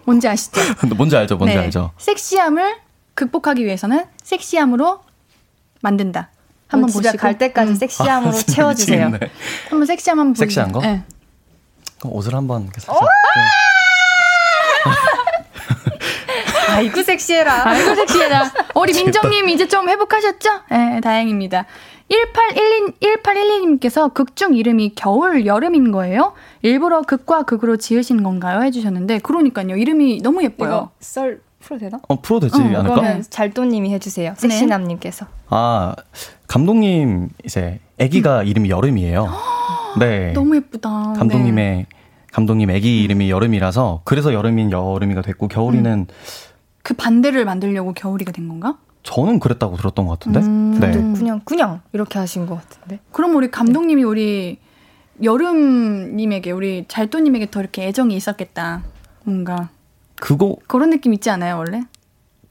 뭔지 아시죠? 뭔지 알죠, 뭔지 네. 알죠. 섹시함을 극복하기 위해서는 섹시함으로 만든다. 한번 보시고 갈 때까지 음. 섹시함으로 아, 채워주세요. 한번 섹시함 한번 섹시한 거? 네. 그럼 옷을 한번 살짝. 아이고 섹시해라. 아이고 섹시해라. 우리 민정님 이제 좀 회복하셨죠? 네, 다행입니다. 1812, 1812님께서 극중 이름이 겨울, 여름인 거예요? 일부러 극과 극으로 지으신 건가요? 해주셨는데, 그러니까요. 이름이 너무 예뻐요. 썰 풀어도 되나? 어, 풀어도 되지 어, 않을까? 그거는 잘도님이 해주세요. 네. 섹시남님께서. 아, 감독님, 이제, 아기가 음. 이름이 여름이에요. 네. 너무 예쁘다. 감독님의, 네. 감독님 아기 이름이 여름이라서, 그래서 여름인 여름이가 됐고, 겨울이는. 음. 그 반대를 만들려고 겨울이가 된 건가? 저는 그랬다고 들었던 것 같은데. 음, 네. 그냥 그냥 이렇게 하신 것 같은데. 그럼 우리 감독님이 우리 여름님에게 우리 잘도님에게 더 이렇게 애정이 있었겠다. 뭔가. 그거 그런 느낌 있지 않아요 원래?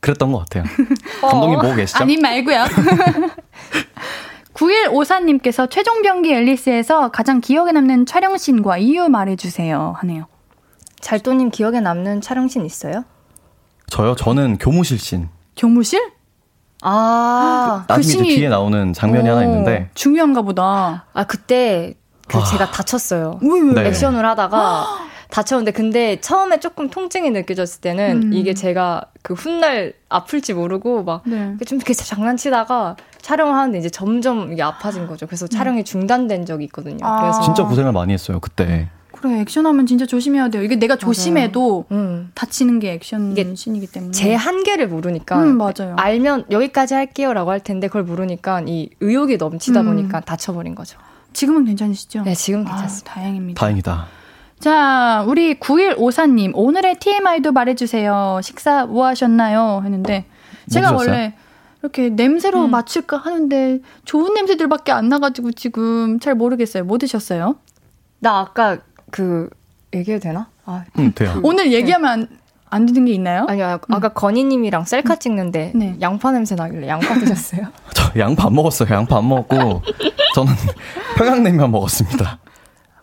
그랬던 것 같아요. 감독님 보고 계시죠? 아니 말고요. 9154님께서 최종 병기 앨리스에서 가장 기억에 남는 촬영신과 이유 말해주세요 하네요. 잘도님 기억에 남는 촬영신 있어요? 저요? 저는 교무실 씬. 교무실? 아, 나중에 그 신이... 뒤에 나오는 장면이 오, 하나 있는데 중요한가 보다. 아 그때 그 아. 제가 다쳤어요. 왜, 왜? 네. 액션을 하다가 다쳤는데 근데 처음에 조금 통증이 느껴졌을 때는 음. 이게 제가 그 훗날 아플지 모르고 막좀 네. 이렇게 장난치다가 촬영을 하는데 이제 점점 이게 아파진 거죠. 그래서 음. 촬영이 중단된 적이 있거든요. 아. 그래서 진짜 고생을 많이 했어요 그때. 그래 액션하면 진짜 조심해야 돼요. 이게 내가 조심해도 음. 다치는 게 액션 이게 신이기 때문에 제 한계를 모르니까 음, 맞아요. 알면 여기까지 할게요라고 할 텐데 그걸 모르니까 이 의욕이 넘치다 음. 보니까 다쳐버린 거죠. 지금은 괜찮으시죠? 네, 지금 아, 괜찮습니다. 아, 다행입니다. 다행이다. 자, 우리 9154님, 오늘의 TMI도 말해주세요. 식사 뭐 하셨나요? 했는데, 제가 뭐 원래 이렇게 냄새로 음. 맞출까 하는데, 좋은 냄새들밖에 안 나가지고 지금 잘 모르겠어요. 뭐 드셨어요? 나 아까 그 얘기해도 되나? 아, 응, 돼요. 그, 오늘 얘기하면 안, 안 되는 게 있나요? 아니요, 아, 음. 아까 건희님이랑 셀카 음. 찍는데 네. 양파 냄새 나길래 양파 드셨어요? 저 양파 안 먹었어요. 양파 안 먹었고 저는 평양냉면 먹었습니다.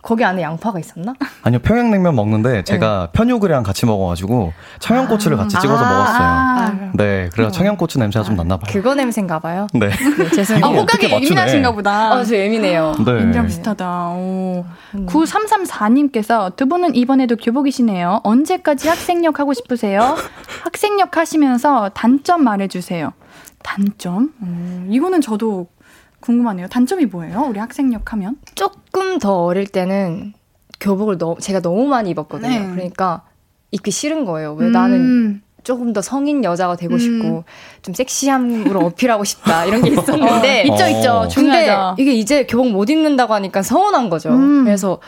거기 안에 양파가 있었나? 아니요, 평양냉면 먹는데 제가 네. 편육이랑 같이 먹어가지고 청양고추를 같이 찍어서 아~ 먹었어요. 아~ 네, 그래서 청양고추 냄새가 좀 났나 봐요. 그거 냄새인가 봐요? 네. 네 죄송해요. 아, 호각이 예민하신가 보다. 어, 저 예민해요. 네. 굉장히 비슷하다. 오. 음. 9334님께서 두 분은 이번에도 교복이시네요. 언제까지 학생역 하고 싶으세요? 학생역 하시면서 단점 말해주세요. 단점? 음, 이거는 저도 궁금하네요. 단점이 뭐예요? 우리 학생역 하면? 조금 더 어릴 때는 교복을 너무 제가 너무 많이 입었거든요. 네. 그러니까 입기 싫은 거예요. 왜 음. 나는 조금 더 성인 여자가 되고 음. 싶고 좀 섹시함으로 어필하고 싶다 이런 게 있었는데 어, 있죠 있죠 중요하죠. 근데 이게 이제 교복 못 입는다고 하니까 서운한 거죠. 음. 그래서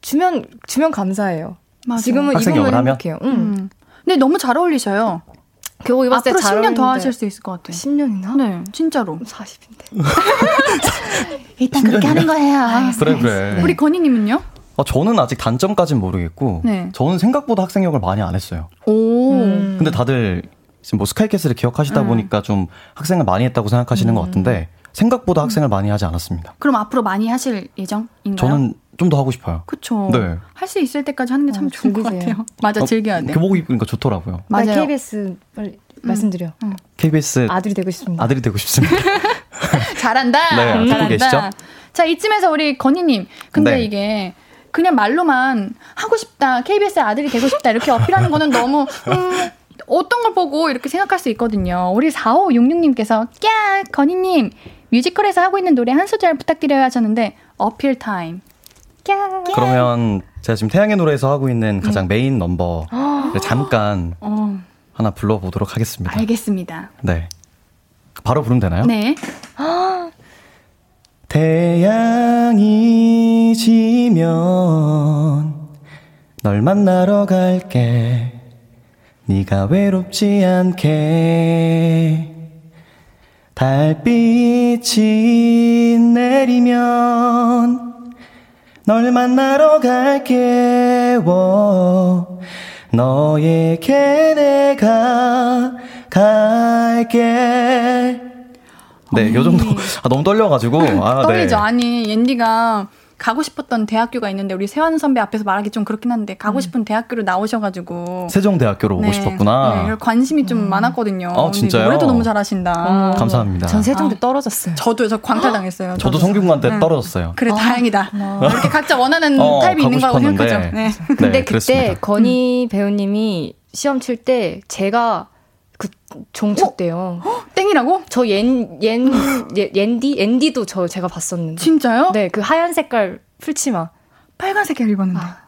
주면 주면 감사해요. 맞아. 지금은 입으면 행복해요. 음. 음. 근데 너무 잘 어울리셔요. 교복 입었을 앞으로 10년 더 하실 수 있을 것 같아요. 10년이나? 네, 진짜로. 40인데. 일단 그렇게 하는 거예요. 아, 그래, 그래. 우리 건희님은요? 어, 저는 아직 단점까지는 모르겠고, 네. 저는 생각보다 학생역을 많이 안 했어요. 오. 음. 근데 다들 지금 뭐 스카이캐슬을 기억하시다 음. 보니까 좀 학생을 많이 했다고 생각하시는 음. 것 같은데, 생각보다 학생을 많이 하지 않았습니다. 그럼 앞으로 많이 하실 예정인가요? 저는 좀 더 하고 싶어요. 그쵸. 네. 할 수 있을 때까지 하는 게참 어, 좋은 것 같아요. 맞아, 어, 즐겨야 돼. 교복 입으니까 좋더라고요. 맞아요. KBS 음. 말씀드려. 응. KBS 아들이 되고 싶습니다. 아들이 되고 싶습니다. 잘한다. 네, 음, 듣고 계시죠? 자, 이쯤에서 우리 건희님. 근데 네. 이게 그냥 말로만 하고 싶다, KBS 아들이 되고 싶다 이렇게 어필하는 거는 너무 음, 어떤 걸 보고 이렇게 생각할 수 있거든요. 우리 4566님께서, 꺄! 건희님, 뮤지컬에서 하고 있는 노래 한 소절 부탁드려요 하셨는데, 어필 타임. 꺄! 그러면 제가 지금 태양의 노래에서 하고 있는 가장 네. 메인 넘버 잠깐 어. 하나 불러보도록 하겠습니다. 알겠습니다. 네. 바로 부르면 되나요? 네. 태양이 지면 널 만나러 갈게. 네가 외롭지 않게. 달빛이 내리면 널 만나러 갈게. 워. 너에게 내가 갈게. 네, 요 정도. 아, 너무 떨려가지고. 아, 떨리죠. 네. 아니, 옌디가 가고 싶었던 대학교가 있는데 우리 세환 선배 앞에서 말하기 좀 그렇긴 한데 가고 음. 싶은 대학교로 나오셔가지고 세종대학교로 네. 오고 싶었구나. 네, 관심이 좀 음. 많았거든요. 아, 진짜요? 노래도 너무 잘하신다. 어. 감사합니다. 전 세종대 아. 떨어졌어요. 저도 저 광탈당했어요. 저도 성균관 때 네. 떨어졌어요. 그래 어. 다행이다. 어. 이렇게 각자 원하는 어, 타입이 있는 거라고 생각하죠. 네. 네. 근데 그때 건희 음. 배우님이 시험 칠 때 제가 그 종착돼요. 어? 땡이라고? 저 옌, 옌, 옌디? 옌디도 저 제가 봤었는데. 진짜요? 네, 그 하얀 색깔 풀치마. 빨간 색깔 입었는데. 아,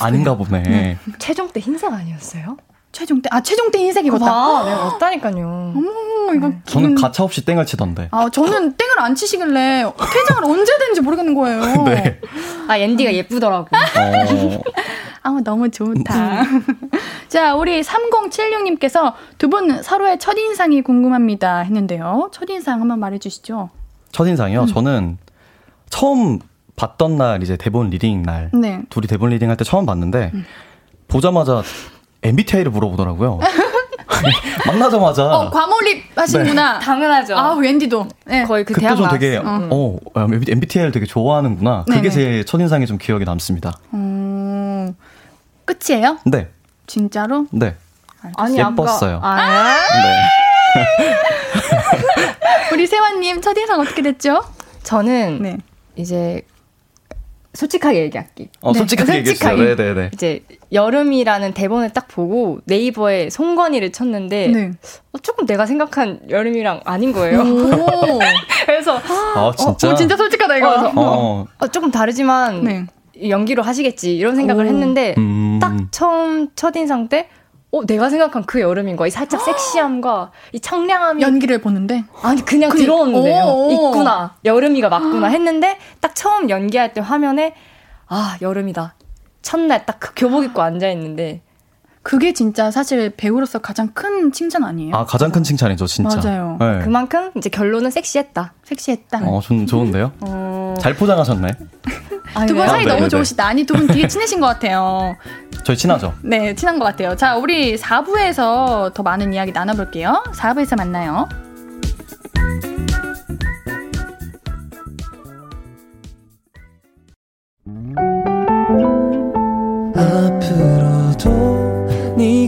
아닌가 보네. 네. 최종 때 흰색 아니었어요? 최종 때, 아, 최종 때 흰색 입었다. 아, 네, 맞다니까요. 어머, 이거. 네. 저는 가차 없이 땡을 치던데. 아, 저는 땡을 안 치시길래 퇴장을 언제 되는지 모르겠는 거예요. 네. 아, 앤디가 예쁘더라고. 어. 아, 너무 좋다. 자, 우리 3076님께서 두 분 서로의 첫인상이 궁금합니다 했는데요. 첫인상 한번 말해 주시죠. 첫인상이요? 음. 저는 처음 봤던 날 이제 대본 리딩 날 네. 둘이 대본 리딩 할 때 처음 봤는데 음. 보자마자 MBTI를 물어보더라고요. 만나자마자 어, 과몰입 하시는구나. 네. 당연하죠. 아, 옌디도. 네. 거의 그 그때 좀 되게 어, 어 MBTI를 되게 좋아하는구나. 그게 네네. 제 첫인상이 좀 기억에 남습니다. 음, 끝이에요? 네. 진짜로? 네. 아니, 예뻤어요. 아, 네. 우리 세완님 첫인상 어떻게 됐죠? 저는 네. 이제 솔직하게 얘기할게. 어, 솔직하게, 네, 솔직하게 네네네. 이제 여름이라는 대본을 딱 보고 네이버에 송건이를 쳤는데 네. 어, 조금 내가 생각한 여름이랑 아닌 거예요. 그래서 아 진짜 어, 진짜 솔직하다 이거. 어, 어. 어, 조금 다르지만 네. 연기로 하시겠지 이런 생각을 오. 했는데 음. 딱 처음 첫 인상 때 어, 내가 생각한 그 여름인 거야. 이 살짝 섹시함과 이 청량함이. 연기를 보는데? 아니, 그냥 그, 들어오는데요. 있구나. 여름이가 맞구나 했는데, 딱 처음 연기할 때 화면에, 아, 여름이다. 첫날 딱 그 교복 입고 앉아 있는데, 그게 진짜 사실 배우로서 가장 큰 칭찬 아니에요? 아, 가장 큰 칭찬이죠, 진짜. 맞아요. 네. 그만큼 이제 결론은 섹시했다. 섹시했다. 어, 좀 좋은데요? 어... 잘 포장하셨네. 두 분 사이 아, 너무 좋으시다. 아니, 두 분 되게 친해진 것 같아요. 저희 친하죠? 네, 친한 것 같아요. 자, 우리 4부에서 더 많은 이야기 나눠볼게요. 4부에서 만나요.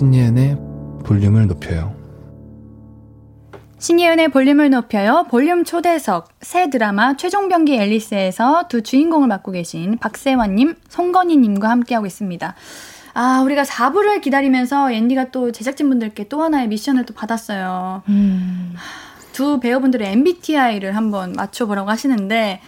신예은의 볼륨을 높여요 신예은의 볼륨을 높여요. 볼륨 초대석 새 드라마 최종병기 앨리스에서 두 주인공을 맡고 계신 박세환님, 송건희님과 함께하고 있습니다. 아, 우리가 4부를 기다리면서 앤디가 또 제작진분들께 또 하나의 미션을 또 받았어요. 음. 두 배우분들의 MBTI를 한번 맞춰보라고 하시는데,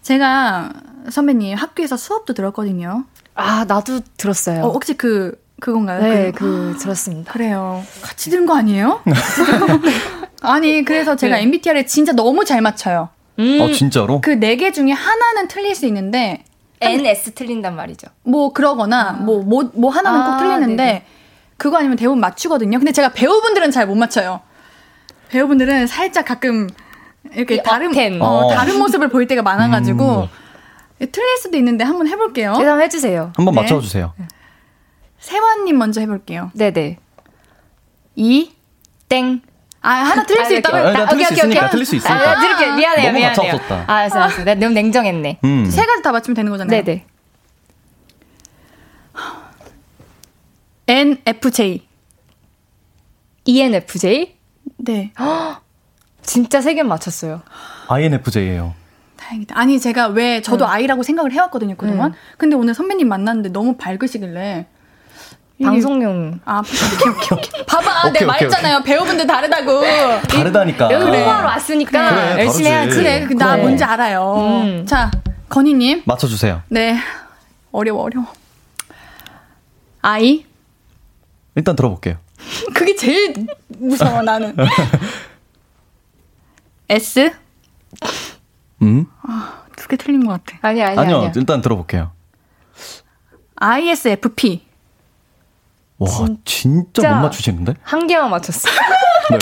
제가 선배님 학교에서 수업도 들었거든요. 아, 나도 들었어요. 어, 혹시 그, 그건가요? 네, 그, 그 들었습니다. 그래요. 같이 들은 거 아니에요? 아니, 그래서 제가 네. MBTI를 진짜 너무 잘 맞춰요. 음. 아, 진짜로? 그 네 개 중에 하나는 틀릴 수 있는데, NS 틀린단 말이죠. 뭐, 그러거나, 아. 뭐, 뭐, 뭐 하나는 아, 꼭 틀리는데, 네네. 그거 아니면 대부분 맞추거든요. 근데 제가 배우분들은 잘 못 맞춰요. 배우분들은 살짝 가끔, 이렇게 다른, 어, 어. 다른 모습을 보일 때가 많아가지고, 음. 틀릴 수도 있는데 한번 해볼게요. 한번 해주세요. 한번 네. 맞춰주세요. 세환님 먼저 해볼게요. 네네. 이, 땡. 아, 하나 틀릴 수 있다고? 아, 틀릴 수 있으니까, 틀릴 수 있으니까. 아, 들을게 미안해요, 너무 미안해요. 맞췄었다. 아, 알았어, 알았어. 내가 너무 냉정했네. 음. 세 가지 다 맞추면 되는 거잖아요. 네네. NFJ. ENFJ? 네. 진짜 세 개 맞췄어요. INFJ예요. 다행이다. 아니 제가 왜 저도 응. I라고 생각을 해왔거든요 그동안. 응. 근데 오늘 선배님 만났는데 너무 밝으시길래 방송용. 아, 오케이, 오케이, 오케이. 봐봐, 내가 말했잖아요. 배우분들 다르다고. 다르다니까. 여기 그래. 홍보하러 왔으니까 그래, 열심히 해야지. 그래, 그래, 나 뭔지 알아요. 음. 자, 건희님. 맞춰주세요. 네. 어려워, 어려워. 아이? 일단 들어볼게요. 그게 제일 무서워, 나는. S? 음? 아, 두 개 틀린 것 같아. 아니, 아니, 아니요. 아니요. 일단 들어볼게요. ISFP. 와, 진짜, 진짜 못 맞추시는데? 한 개만 맞췄어. 네.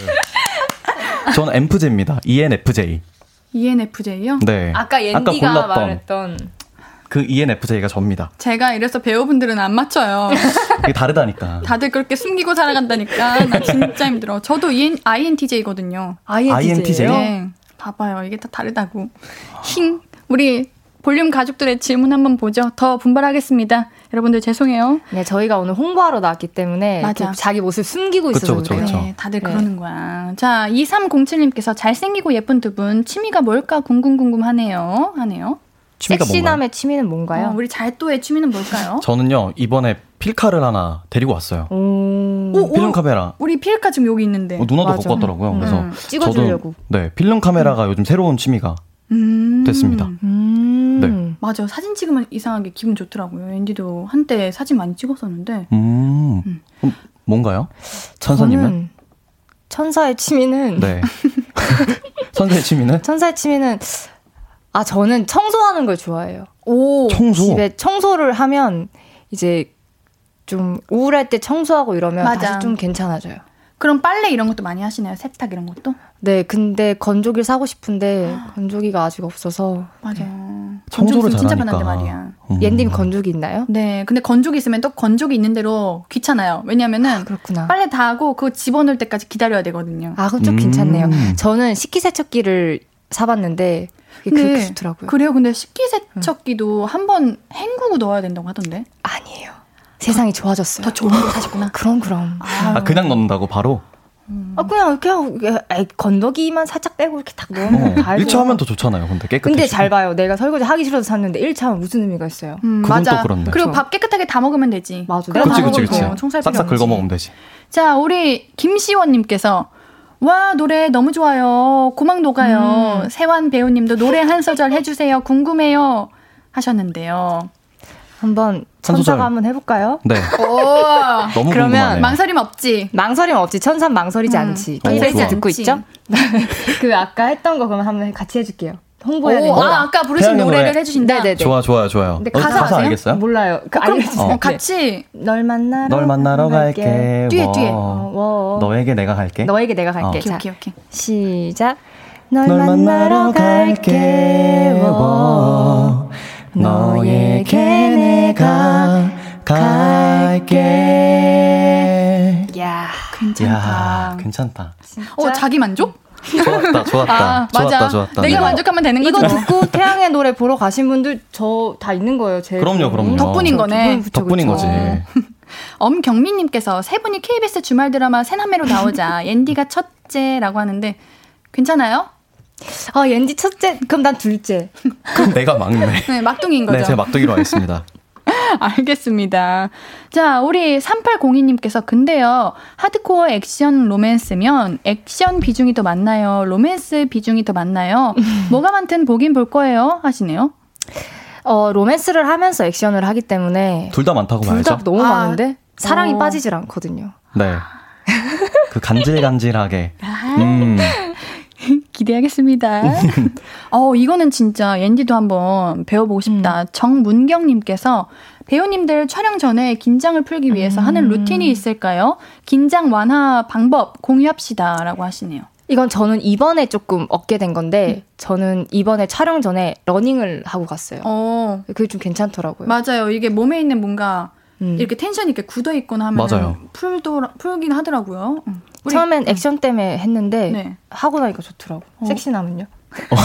저는 MFJ입니다. ENFJ. ENFJ요? 네. 아까 옌디가 아까 말했던 그 ENFJ가 접니다. 제가 이래서 배우분들은 안 맞춰요. 이게 다르다니까. 다들 그렇게 숨기고 살아간다니까. 나 진짜 힘들어. 저도 EN, INTJ거든요. INTJ? 네. 봐봐요. 이게 다 다르다고. 힝. 우리 볼륨 가족들의 질문 한번 보죠. 더 분발하겠습니다. 여러분들 죄송해요. 네, 저희가 오늘 홍보하러 나왔기 때문에 맞아. 자기 모습 숨기고 있어서 그쵸, 그쵸. 네, 다들 네. 그러는 거야. 자, 2307님께서 잘생기고 예쁜 두 분 취미가 뭘까 궁금궁금하네요. 하네요. 취미가 섹시남의 취미는 뭔가요? 어, 우리 잘또의 취미는 뭘까요? 저는요 이번에 필카를 하나 데리고 왔어요. 오, 필름 카메라. 우리 필카 지금 여기 있는데. 어, 누나도 갖고 왔더라고요. 음. 그래서 찍어주려고. 저도, 네, 필름 카메라가 음. 요즘 새로운 취미가 음. 됐습니다. 음. 네. 맞아. 사진 찍으면 이상하게 기분 좋더라고요. 앤디도 한때 사진 많이 찍었었는데. 음. 음. 뭔가요? 천사님은? 천사의 취미는. 네. 천사의 취미는? 천사의 취미는. 아, 저는 청소하는 걸 좋아해요. 오. 청소? 집에 청소를 하면 이제 좀 우울할 때 청소하고 이러면 맞아. 다시 좀 괜찮아져요. 그럼 빨래 이런 것도 많이 하시나요? 세탁 이런 것도? 네, 근데 건조기를 사고 싶은데 건조기가 아직 없어서. 맞아. 네. 청소를 진짜 편한데 말이야. 음. 옌님 건조기 있나요? 네, 근데 건조기 있으면 또 건조기 있는 대로 귀찮아요. 왜냐면은 아, 그렇구나. 빨래 다 하고 그거 집어넣을 때까지 기다려야 되거든요. 아, 그럼 좀 음. 괜찮네요. 저는 식기세척기를 사봤는데 그게 그렇게 좋더라고요. 그래요? 근데 식기세척기도 음. 한번 헹구고 넣어야 된다고 하던데? 아니에요. 세상이 좋아졌어요. 더 좋은 걸 사셨구나. 그럼 그럼. 아, 그냥 넣는다고 바로? 음. 아 그냥 그냥 건더기만 살짝 빼고 이렇게 딱 넣으면 어, 다 1차 하면 더 좋잖아요. 근데 깨끗해. 근데 잘 봐요. 내가 설거지 하기 싫어서 샀는데 1차 하면 무슨 의미가 있어요? 음, 맞아. 그리고 그렇죠. 밥 깨끗하게 다 먹으면 되지. 맞아. 내가 그치, 그치, 그치. 청살 싹싹 긁어 먹으면 되지. 자, 우리 김시원 님께서 와, 노래 너무 좋아요. 고막 녹아요. 음. 세환 배우님도 노래 한 소절 해주세요. 궁금해요. 하셨는데요. 한번 천사가 한번 해볼까요? 네. 너무 그러면 궁금하네요. 망설임 없지. 망설임 없지. 천사 망설이지 음. 않지. KBS 듣고 있죠? 그 아까 했던 거 그러면 한번 같이 해줄게요. 홍보해야 되니까. 아, 아까 부르신 노래를 노래. 해주신다. 네네네. 좋아, 좋아요, 좋아요. 근데 가사, 어, 가사 알겠어요? 몰라요. 그 어, 알려주세요. 어. 같이 널 만나러 널 만나러 갈게. 갈게. 뒤에 뒤에. 어, 너에게 내가 갈게. 너에게 내가 갈게. 어. 자, 오케이, 오케이. 시작. 널, 널 만나러 갈게. 워. 너에게 내가 갈게. 야, 괜찮다. 야, 괜찮다. 진짜? 어, 자기 만족? 좋았다, 좋았다. 아, 좋았다, 맞아. 좋았다. 내가 만족하면 되는 거죠. 이거 듣고 태양의 노래 보러 가신 분들 저 다 있는 거예요. 제 그럼요, 그럼요. 덕분인 거네. 그쵸, 덕분인 그쵸. 거지. 엄경민님께서 세 분이 KBS 주말 드라마 새남매로 나오자 옌디가 첫째라고 하는데 괜찮아요? 아, 옌디 첫째, 그럼 난 둘째. 그럼 내가 막내. 네, 막둥이인 거죠. 네, 제가 막둥이로 하겠습니다. 알겠습니다. 자, 우리 3802님께서 근데요, 하드코어 액션 로맨스면 액션 비중이 더 많나요? 로맨스 비중이 더 많나요? 뭐가 많든 보긴 볼 거예요? 하시네요. 어, 로맨스를 하면서 액션을 하기 때문에 둘 다 많다고 둘 말이죠. 둘다 너무 아, 많은데 사랑이 어. 빠지질 않거든요. 네. 그 간질간질하게. 아. 음. 기대하겠습니다. 어, 이거는 진짜 옌디도 한번 배워보고 싶다. 음. 정문경님께서 배우님들 촬영 전에 긴장을 풀기 위해서 음. 하는 루틴이 있을까요? 긴장 완화 방법 공유합시다. 라고 하시네요. 이건 저는 이번에 조금 얻게 된 건데, 음. 저는 이번에 촬영 전에 러닝을 하고 갔어요. 어. 그게 좀 괜찮더라고요. 맞아요. 이게 몸에 있는 뭔가 음. 이렇게 텐션이 이렇게 굳어 있거나 하면. 풀도 풀긴 하더라고요. 음. 처음엔 액션 때문에 했는데 네. 하고 나니까 좋더라고. 어. 섹시남은요? 어,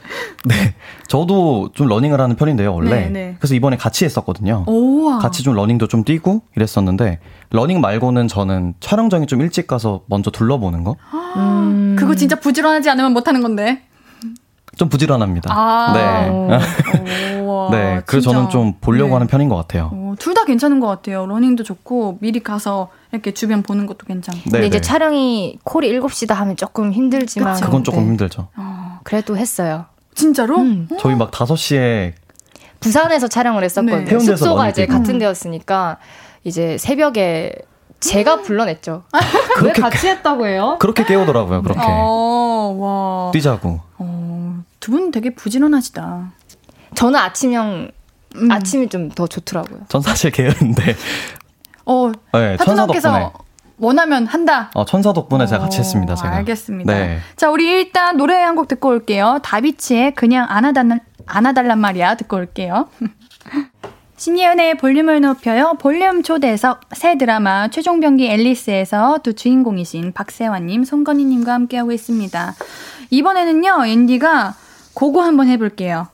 네. 저도 좀 러닝을 하는 편인데요, 원래. 네, 네. 그래서 이번에 같이 했었거든요. 오와. 같이 좀 러닝도 좀 뛰고 이랬었는데, 러닝 말고는 저는 촬영장에 좀 일찍 가서 먼저 둘러보는 거? 음. 그거 진짜 부지런하지 않으면 못하는 건데. 좀 부지런합니다. 아~ 네. 네. 그래서 저는 좀 보려고 네. 하는 편인 것 같아요. 어, 둘다 괜찮은 것 같아요. 러닝도 좋고, 미리 가서 이렇게 주변 보는 것도 괜찮고. 네, 근데 이제 네. 촬영이 콜이 7시다 하면 조금 힘들지만. 그쵸? 그건 조금 네. 힘들죠. 어, 그래도 했어요. 진짜로? 음. 저희 막 5시에 부산에서 촬영을 했었거든요. 네. 숙소가 이제 같은 데였으니까 이제 새벽에 제가 음. 불러냈죠. 왜 같이 했다고 해요? 그렇게 깨우더라고요. 그렇게. 어, 와. 뛰자고. 어, 두분 되게 부지런하시다. 저는 아침형 음. 아침이 좀 더 좋더라고요. 전 사실 게으른데 어, 네, 천사 덕분에. 원하면 한다. 어, 천사 덕분에 제가 같이 했습니다. 제가. 알겠습니다. 네. 자, 우리 일단 노래 한 곡 듣고 올게요. 다비치의 그냥 안아달란, 안아달란 말이야 듣고 올게요. 신예은의 볼륨을 높여요. 볼륨 초대석 새 드라마 최종병기 앨리스에서 두 주인공이신 박세환님, 송건희님과 함께하고 있습니다. 이번에는요, 옌디가 그거 한번 해볼게요.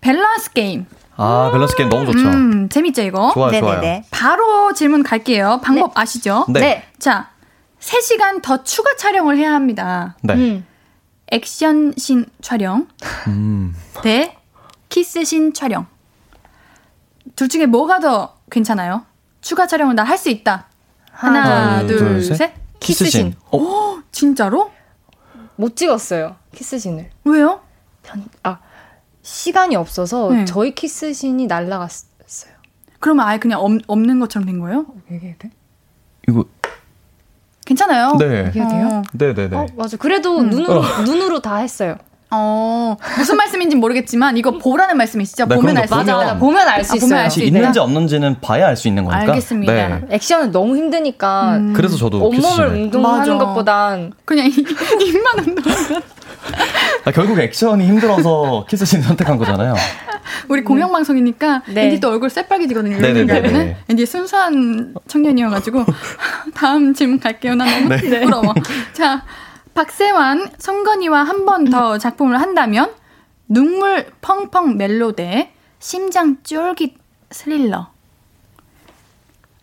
밸런스 게임. 아, 밸런스 게임 너무 좋죠. 음, 재밌죠, 이거? 좋아요, 네네네. 좋아요. 바로 질문 갈게요. 방법 네. 아시죠? 네. 네. 자, 3시간 더 추가 촬영을 해야 합니다. 네. 음. 액션 신 촬영. 음. 대 키스 신 촬영. 둘 중에 뭐가 더 괜찮아요? 추가 촬영을 나 할 수 있다. 하나, 하나 둘, 둘, 셋. 셋. 키스신. 키스신. 어? 진짜로? 못 찍었어요. 키스 신을. 왜요? 아, 시간이 없어서 네. 저희 키스신이 날라갔어요. 그러면 아예 그냥 없, 없는 것처럼 된 거예요? 얘기해도 돼? 이거 괜찮아요. 네. 얘기해도 돼요? 어. 네, 네, 네. 어, 맞아. 그래도 음. 눈으로 어. 눈으로 다 했어요. 어, 무슨 말씀인지 모르겠지만 이거 보라는 말씀이시죠? 네, 보면 알수 있어요. 맞아, 보면 알수 있어요. 사실 있는지 없는지는 봐야 알 수 있는 거니까. 알겠습니다. 네. 액션은 너무 힘드니까. 음. 그래서 저도 온몸을 운동하는 것보단 그냥 입만 운동하는 아, 결국 액션이 힘들어서 키스씬 선택한 거잖아요. 우리 공영방송이니까 네. 앤디 또 얼굴 새빨개지거든요. 네네네. 앤디 순수한 청년이어가지고 다음 질문 갈게요. 나 너무 네. 부러워. 자, 박세환, 성건이와 한 번 더 작품을 한다면 눈물 펑펑 멜로대 심장 쫄깃 스릴러.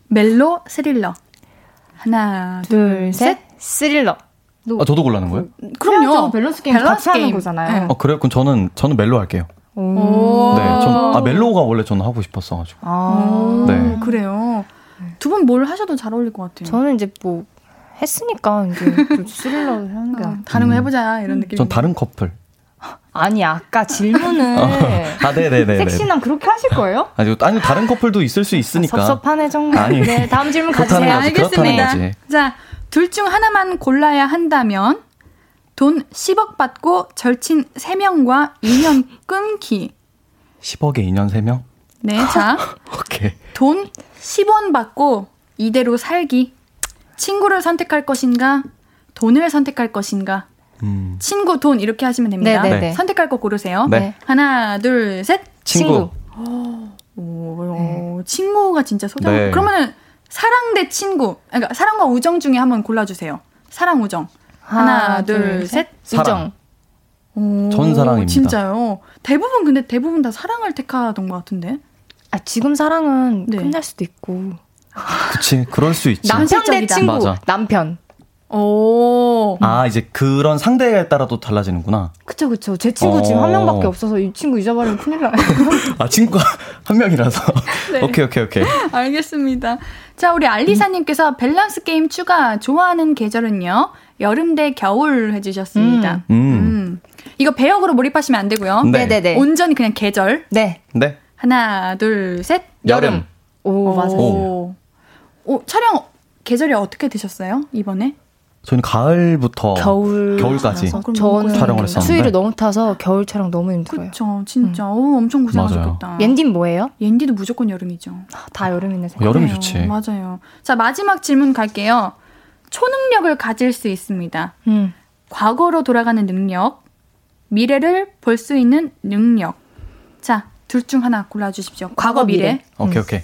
멜로 스릴러. 하나, 둘, 셋. 스릴러. 아, 저도 고르는 거예요? 그럼요. 밸런스 게임 밸런스 같이 게임. 하는 거잖아요. 네. 아, 그래요? 그럼 저는, 저는 멜로 할게요. 오. 네, 전, 아, 멜로가 원래 저는 하고 싶었어가지고. 아, 네. 그래요. 두 분 뭘 하셔도 잘 어울릴 것 같아요. 저는 이제 뭐, 했으니까 이제 좀 스릴러 하는 게 어, 다른 거 음. 해보자 이런 느낌. 전 다른 커플. 아니 아까 질문을 어. 아 네네네 섹시남 그렇게 하실 거예요? 아니 아니 다른 커플도 있을 수 있으니까 섭섭하네 정말. 아니, 네 다음 질문 가주세요. 알겠습니다. 자 둘 중 하나만 골라야 한다면 돈 10억 받고 절친 3명과 2년 끊기. 10억에 2년 3명? 네, 자. 오케이. 돈 10원 받고 이대로 살기. 친구를 선택할 것인가? 돈을 선택할 것인가? 음. 친구, 돈 이렇게 하시면 됩니다. 네네네. 네, 네. 선택할 거 고르세요. 네. 하나, 둘, 셋. 친구. 친구. 오, 네. 친구가 진짜 소중. 네. 그러면은 사랑 대 친구. 그러니까 사랑과 우정 중에 한번 골라주세요. 사랑, 우정. 하나, 하나 둘, 둘, 셋. 우정. 오, 전 사랑입니다. 진짜요. 대부분 근데 대부분 다 사랑을 택하던 것 같은데. 아 지금 사랑은 네. 끝날 수도 있고. 그치, 그럴 수 있지. 남편 대 친구. 맞아. 남편. 오. 아, 이제 그런 상대에 따라도 달라지는구나. 그쵸, 그쵸. 제 친구 어. 지금 한 명밖에 없어서 이 친구 잊어버리면 큰일 나요. 아, 친구가 한 명이라서. 네. 오케이, 오케이, 오케이. 알겠습니다. 자, 우리 알리사님께서 밸런스 게임 추가 좋아하는 계절은요? 여름 대 겨울 해주셨습니다. 음. 음. 음. 이거 배역으로 몰입하시면 안 되고요. 네. 네네네. 온전히 그냥 계절. 네. 네. 하나, 둘, 셋. 여름. 오, 맞아요. 오, 촬영 계절이 어떻게 되셨어요? 이번에? 저는 가을부터 겨울 겨울까지 저는 촬영을 했었는데 추위를 너무 타서 겨울 촬영 너무 힘들어요. 그렇죠, 진짜. 음. 오, 엄청 고생하셨겠다. 옌디는 뭐예요? 옌디도 무조건 여름이죠. 아, 다 여름이네. 여름이 좋지. 맞아요. 자 마지막 질문 갈게요. 초능력을 가질 수 있습니다. 음. 과거로 돌아가는 능력, 미래를 볼 수 있는 능력. 자, 둘 중 하나 골라주십시오. 과거, 미래. 오케이, 오케이.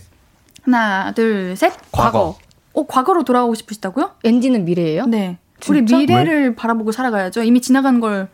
하나, 둘, 셋. 과거. 어, 과거로 돌아가고 싶으시다고요? 엔디는 미래예요? 네. 진짜? 우리 미래를 왜? 바라보고 살아가야죠. 이미 지나간 걸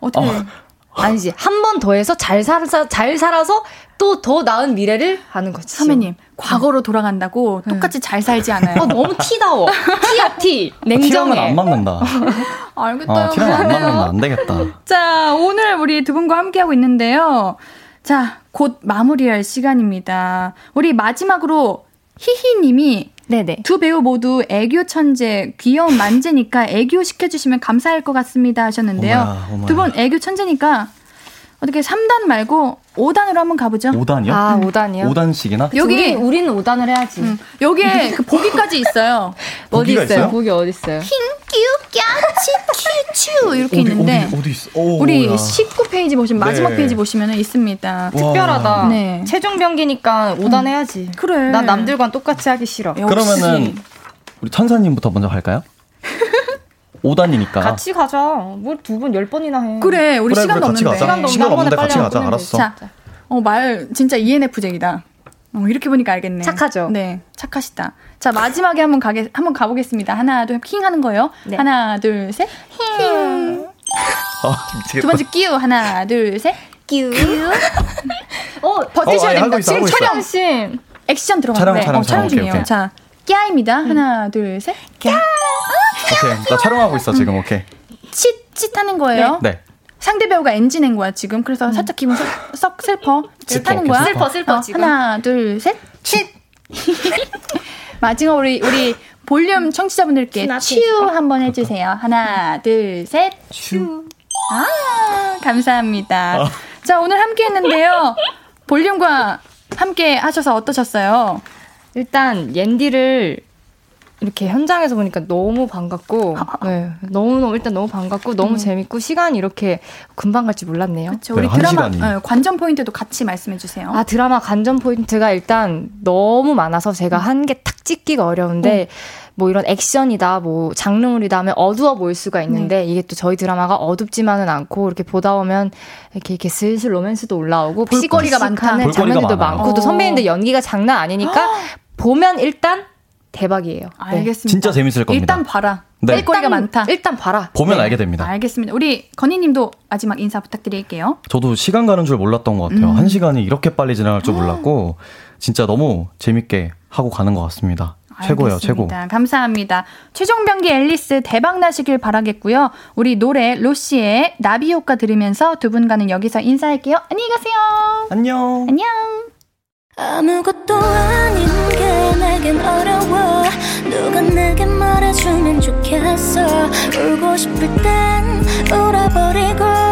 어떻게? 어. 아니지. 한 번 더 해서 잘 살아서, 잘 살아서 또 더 나은 미래를 하는 거지. 선배님, 과거로 돌아간다고 네. 똑같이 잘 살지 않아요. 어, 너무 티다워. 티야, 티. 냉정해. 안 맞는다. 알겠다. 어, 티랑 안 맞는다. 안 되겠다. 자, 오늘 우리 두 분과 함께 하고 있는데요. 자, 곧 마무리할 시간입니다. 우리 마지막으로 히히님이 네네. 두 배우 모두 애교 천재, 귀여운 만재니까 애교 시켜주시면 감사할 것 같습니다 하셨는데요. 두 분 애교 천재니까 어떻게 3단 말고 5단으로 한번 가보죠. 5단이요? 아, 5단이요? 5단씩이나? 여기 우리, 는 5단을 해야지. 음, 여기에 그 보기까지 있어요. 어디 있어요? 있어요? 보기 어디 있어요? 꺄치, 큐츄 이렇게 어디, 있는데 어디, 어디 있어? 오, 우리 야. 19페이지 보시면 마지막 네. 페이지 보시면 있습니다. 특별하다. 네. 최종 병기니까 5단 음. 해야지. 그래. 난 남들과 똑같이 하기 싫어. 그러면은 우리 천사님부터 먼저 갈까요? 5단이니까. 같이 가자. 뭐두분 10번이나 해. 그래, 우리 그래, 시간도 그래, 없는데. 시간도 시간 없는데 같이 가자. 알았어. 자, 어, 말 진짜 ENFJ이다. 어, 이렇게 보니까 알겠네. 착하죠? 네, 착하시다. 자, 마지막에 한번 가게, 한번 가보겠습니다. 하나, 둘, 킹 하는 거예요. 네. 하나, 둘, 셋. 킹. 어, 두 번째 끼우. 하나, 둘, 셋. 끼우. 어, 버티셔야 어, 됩니다. 지금 촬영 씬. 액션 들어가는데. 촬영, 촬영, 어, 촬영 중이에요. 오케이, 오케이. 자, 끼아입니다. 음. 하나, 둘, 셋. 끼아. 오케이. 나 촬영하고 있어, 지금. 오케이. 칫, 칫 하는 거예요. 네. 네. 상대 배우가 엔지 낸 거야, 지금. 그래서 음. 살짝 기분 썩, 썩 슬퍼. 칫 하는 거야. 슬퍼, 슬퍼, 어, 지금. 하나, 둘, 셋. 칫. 마지막 우리, 우리 볼륨 청취자분들께 츄 한번 해주세요. 하나, 둘, 셋. 츄. 아, 감사합니다. 아. 자, 오늘 함께 했는데요. 볼륨과 함께 하셔서 어떠셨어요? 일단, 옌디를 이렇게 현장에서 보니까 너무 반갑고, 네, 너무 너무, 일단 너무 반갑고, 너무 음. 재밌고, 시간이 이렇게 금방 갈지 몰랐네요. 그렇죠. 우리 네, 드라마, 네, 관전 포인트도 같이 말씀해 주세요. 아, 드라마 관전 포인트가 일단 너무 많아서 제가 음. 한개 탁 찍기가 어려운데, 음. 뭐 이런 액션이다, 뭐 장르물이다 하면 어두워 보일 수가 있는데, 네. 이게 또 저희 드라마가 어둡지만은 않고, 이렇게 보다 보면, 이렇게, 이렇게 슬슬 로맨스도 올라오고, 볼거리가 많다. 장면들도 많고, 또 선배님들 연기가 장난 아니니까, 보면 일단 대박이에요. 네. 알겠습니다. 진짜 재밌을 겁니다. 일단 봐라. 네. 일거리가 많다. 일단 봐라. 보면 네. 알게 됩니다. 알겠습니다. 우리 건희님도 마지막 인사 부탁드릴게요. 저도 시간 가는 줄 몰랐던 것 같아요. 음. 한 시간이 이렇게 빨리 지나갈 줄 몰랐고 진짜 너무 재밌게 하고 가는 것 같습니다. 최고예요, 최고. 감사합니다. 최종 병기 앨리스 대박 나시길 바라겠고요. 우리 노래 로시의 나비 효과 들으면서 두 분과는 여기서 인사할게요. 안녕히 가세요. 안녕. 안녕. 아무것도 아닌 게 내겐 어려워 누가 내게 말해주면 좋겠어 울고 싶을 땐 울어버리고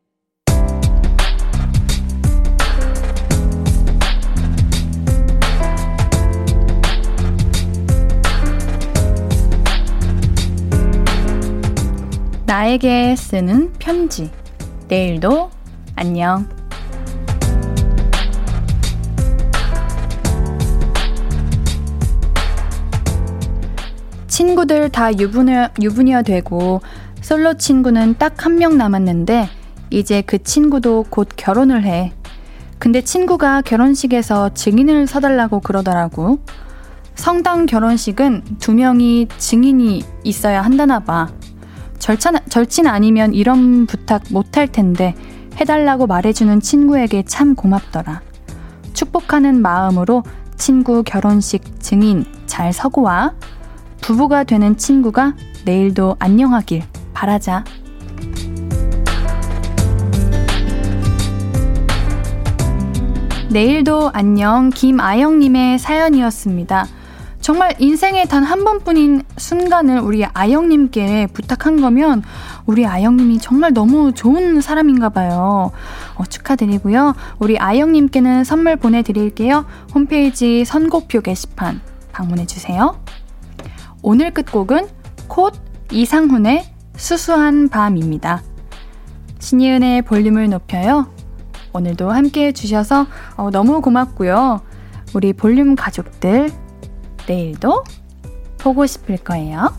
나에게 쓰는 편지. 내일도 안녕. 친구들 다 유부녀, 유부녀 되고 솔로 친구는 딱 한 명 남았는데 이제 그 친구도 곧 결혼을 해. 근데 친구가 결혼식에서 증인을 서달라고 그러더라고. 성당 결혼식은 두 명이 증인이 있어야 한다나 봐. 절차, 절친 아니면 이런 부탁 못할 텐데 해달라고 말해주는 친구에게 참 고맙더라. 축복하는 마음으로 친구 결혼식 증인 잘 서고 와. 부부가 되는 친구가 내일도 안녕하길. 바라자. 내일도 안녕 김아영님의 사연이었습니다. 정말 인생에 단 한 번뿐인 순간을 우리 아영님께 부탁한 거면 우리 아영님이 정말 너무 좋은 사람인가 봐요. 어, 축하드리고요. 우리 아영님께는 선물 보내드릴게요. 홈페이지 선곡표 게시판 방문해주세요. 오늘 끝곡은 콧 이상훈의 수수한 밤입니다. 신이은의 볼륨을 높여요. 오늘도 함께 해주셔서 어, 너무 고맙고요. 우리 볼륨 가족들 내일도 보고 싶을 거예요.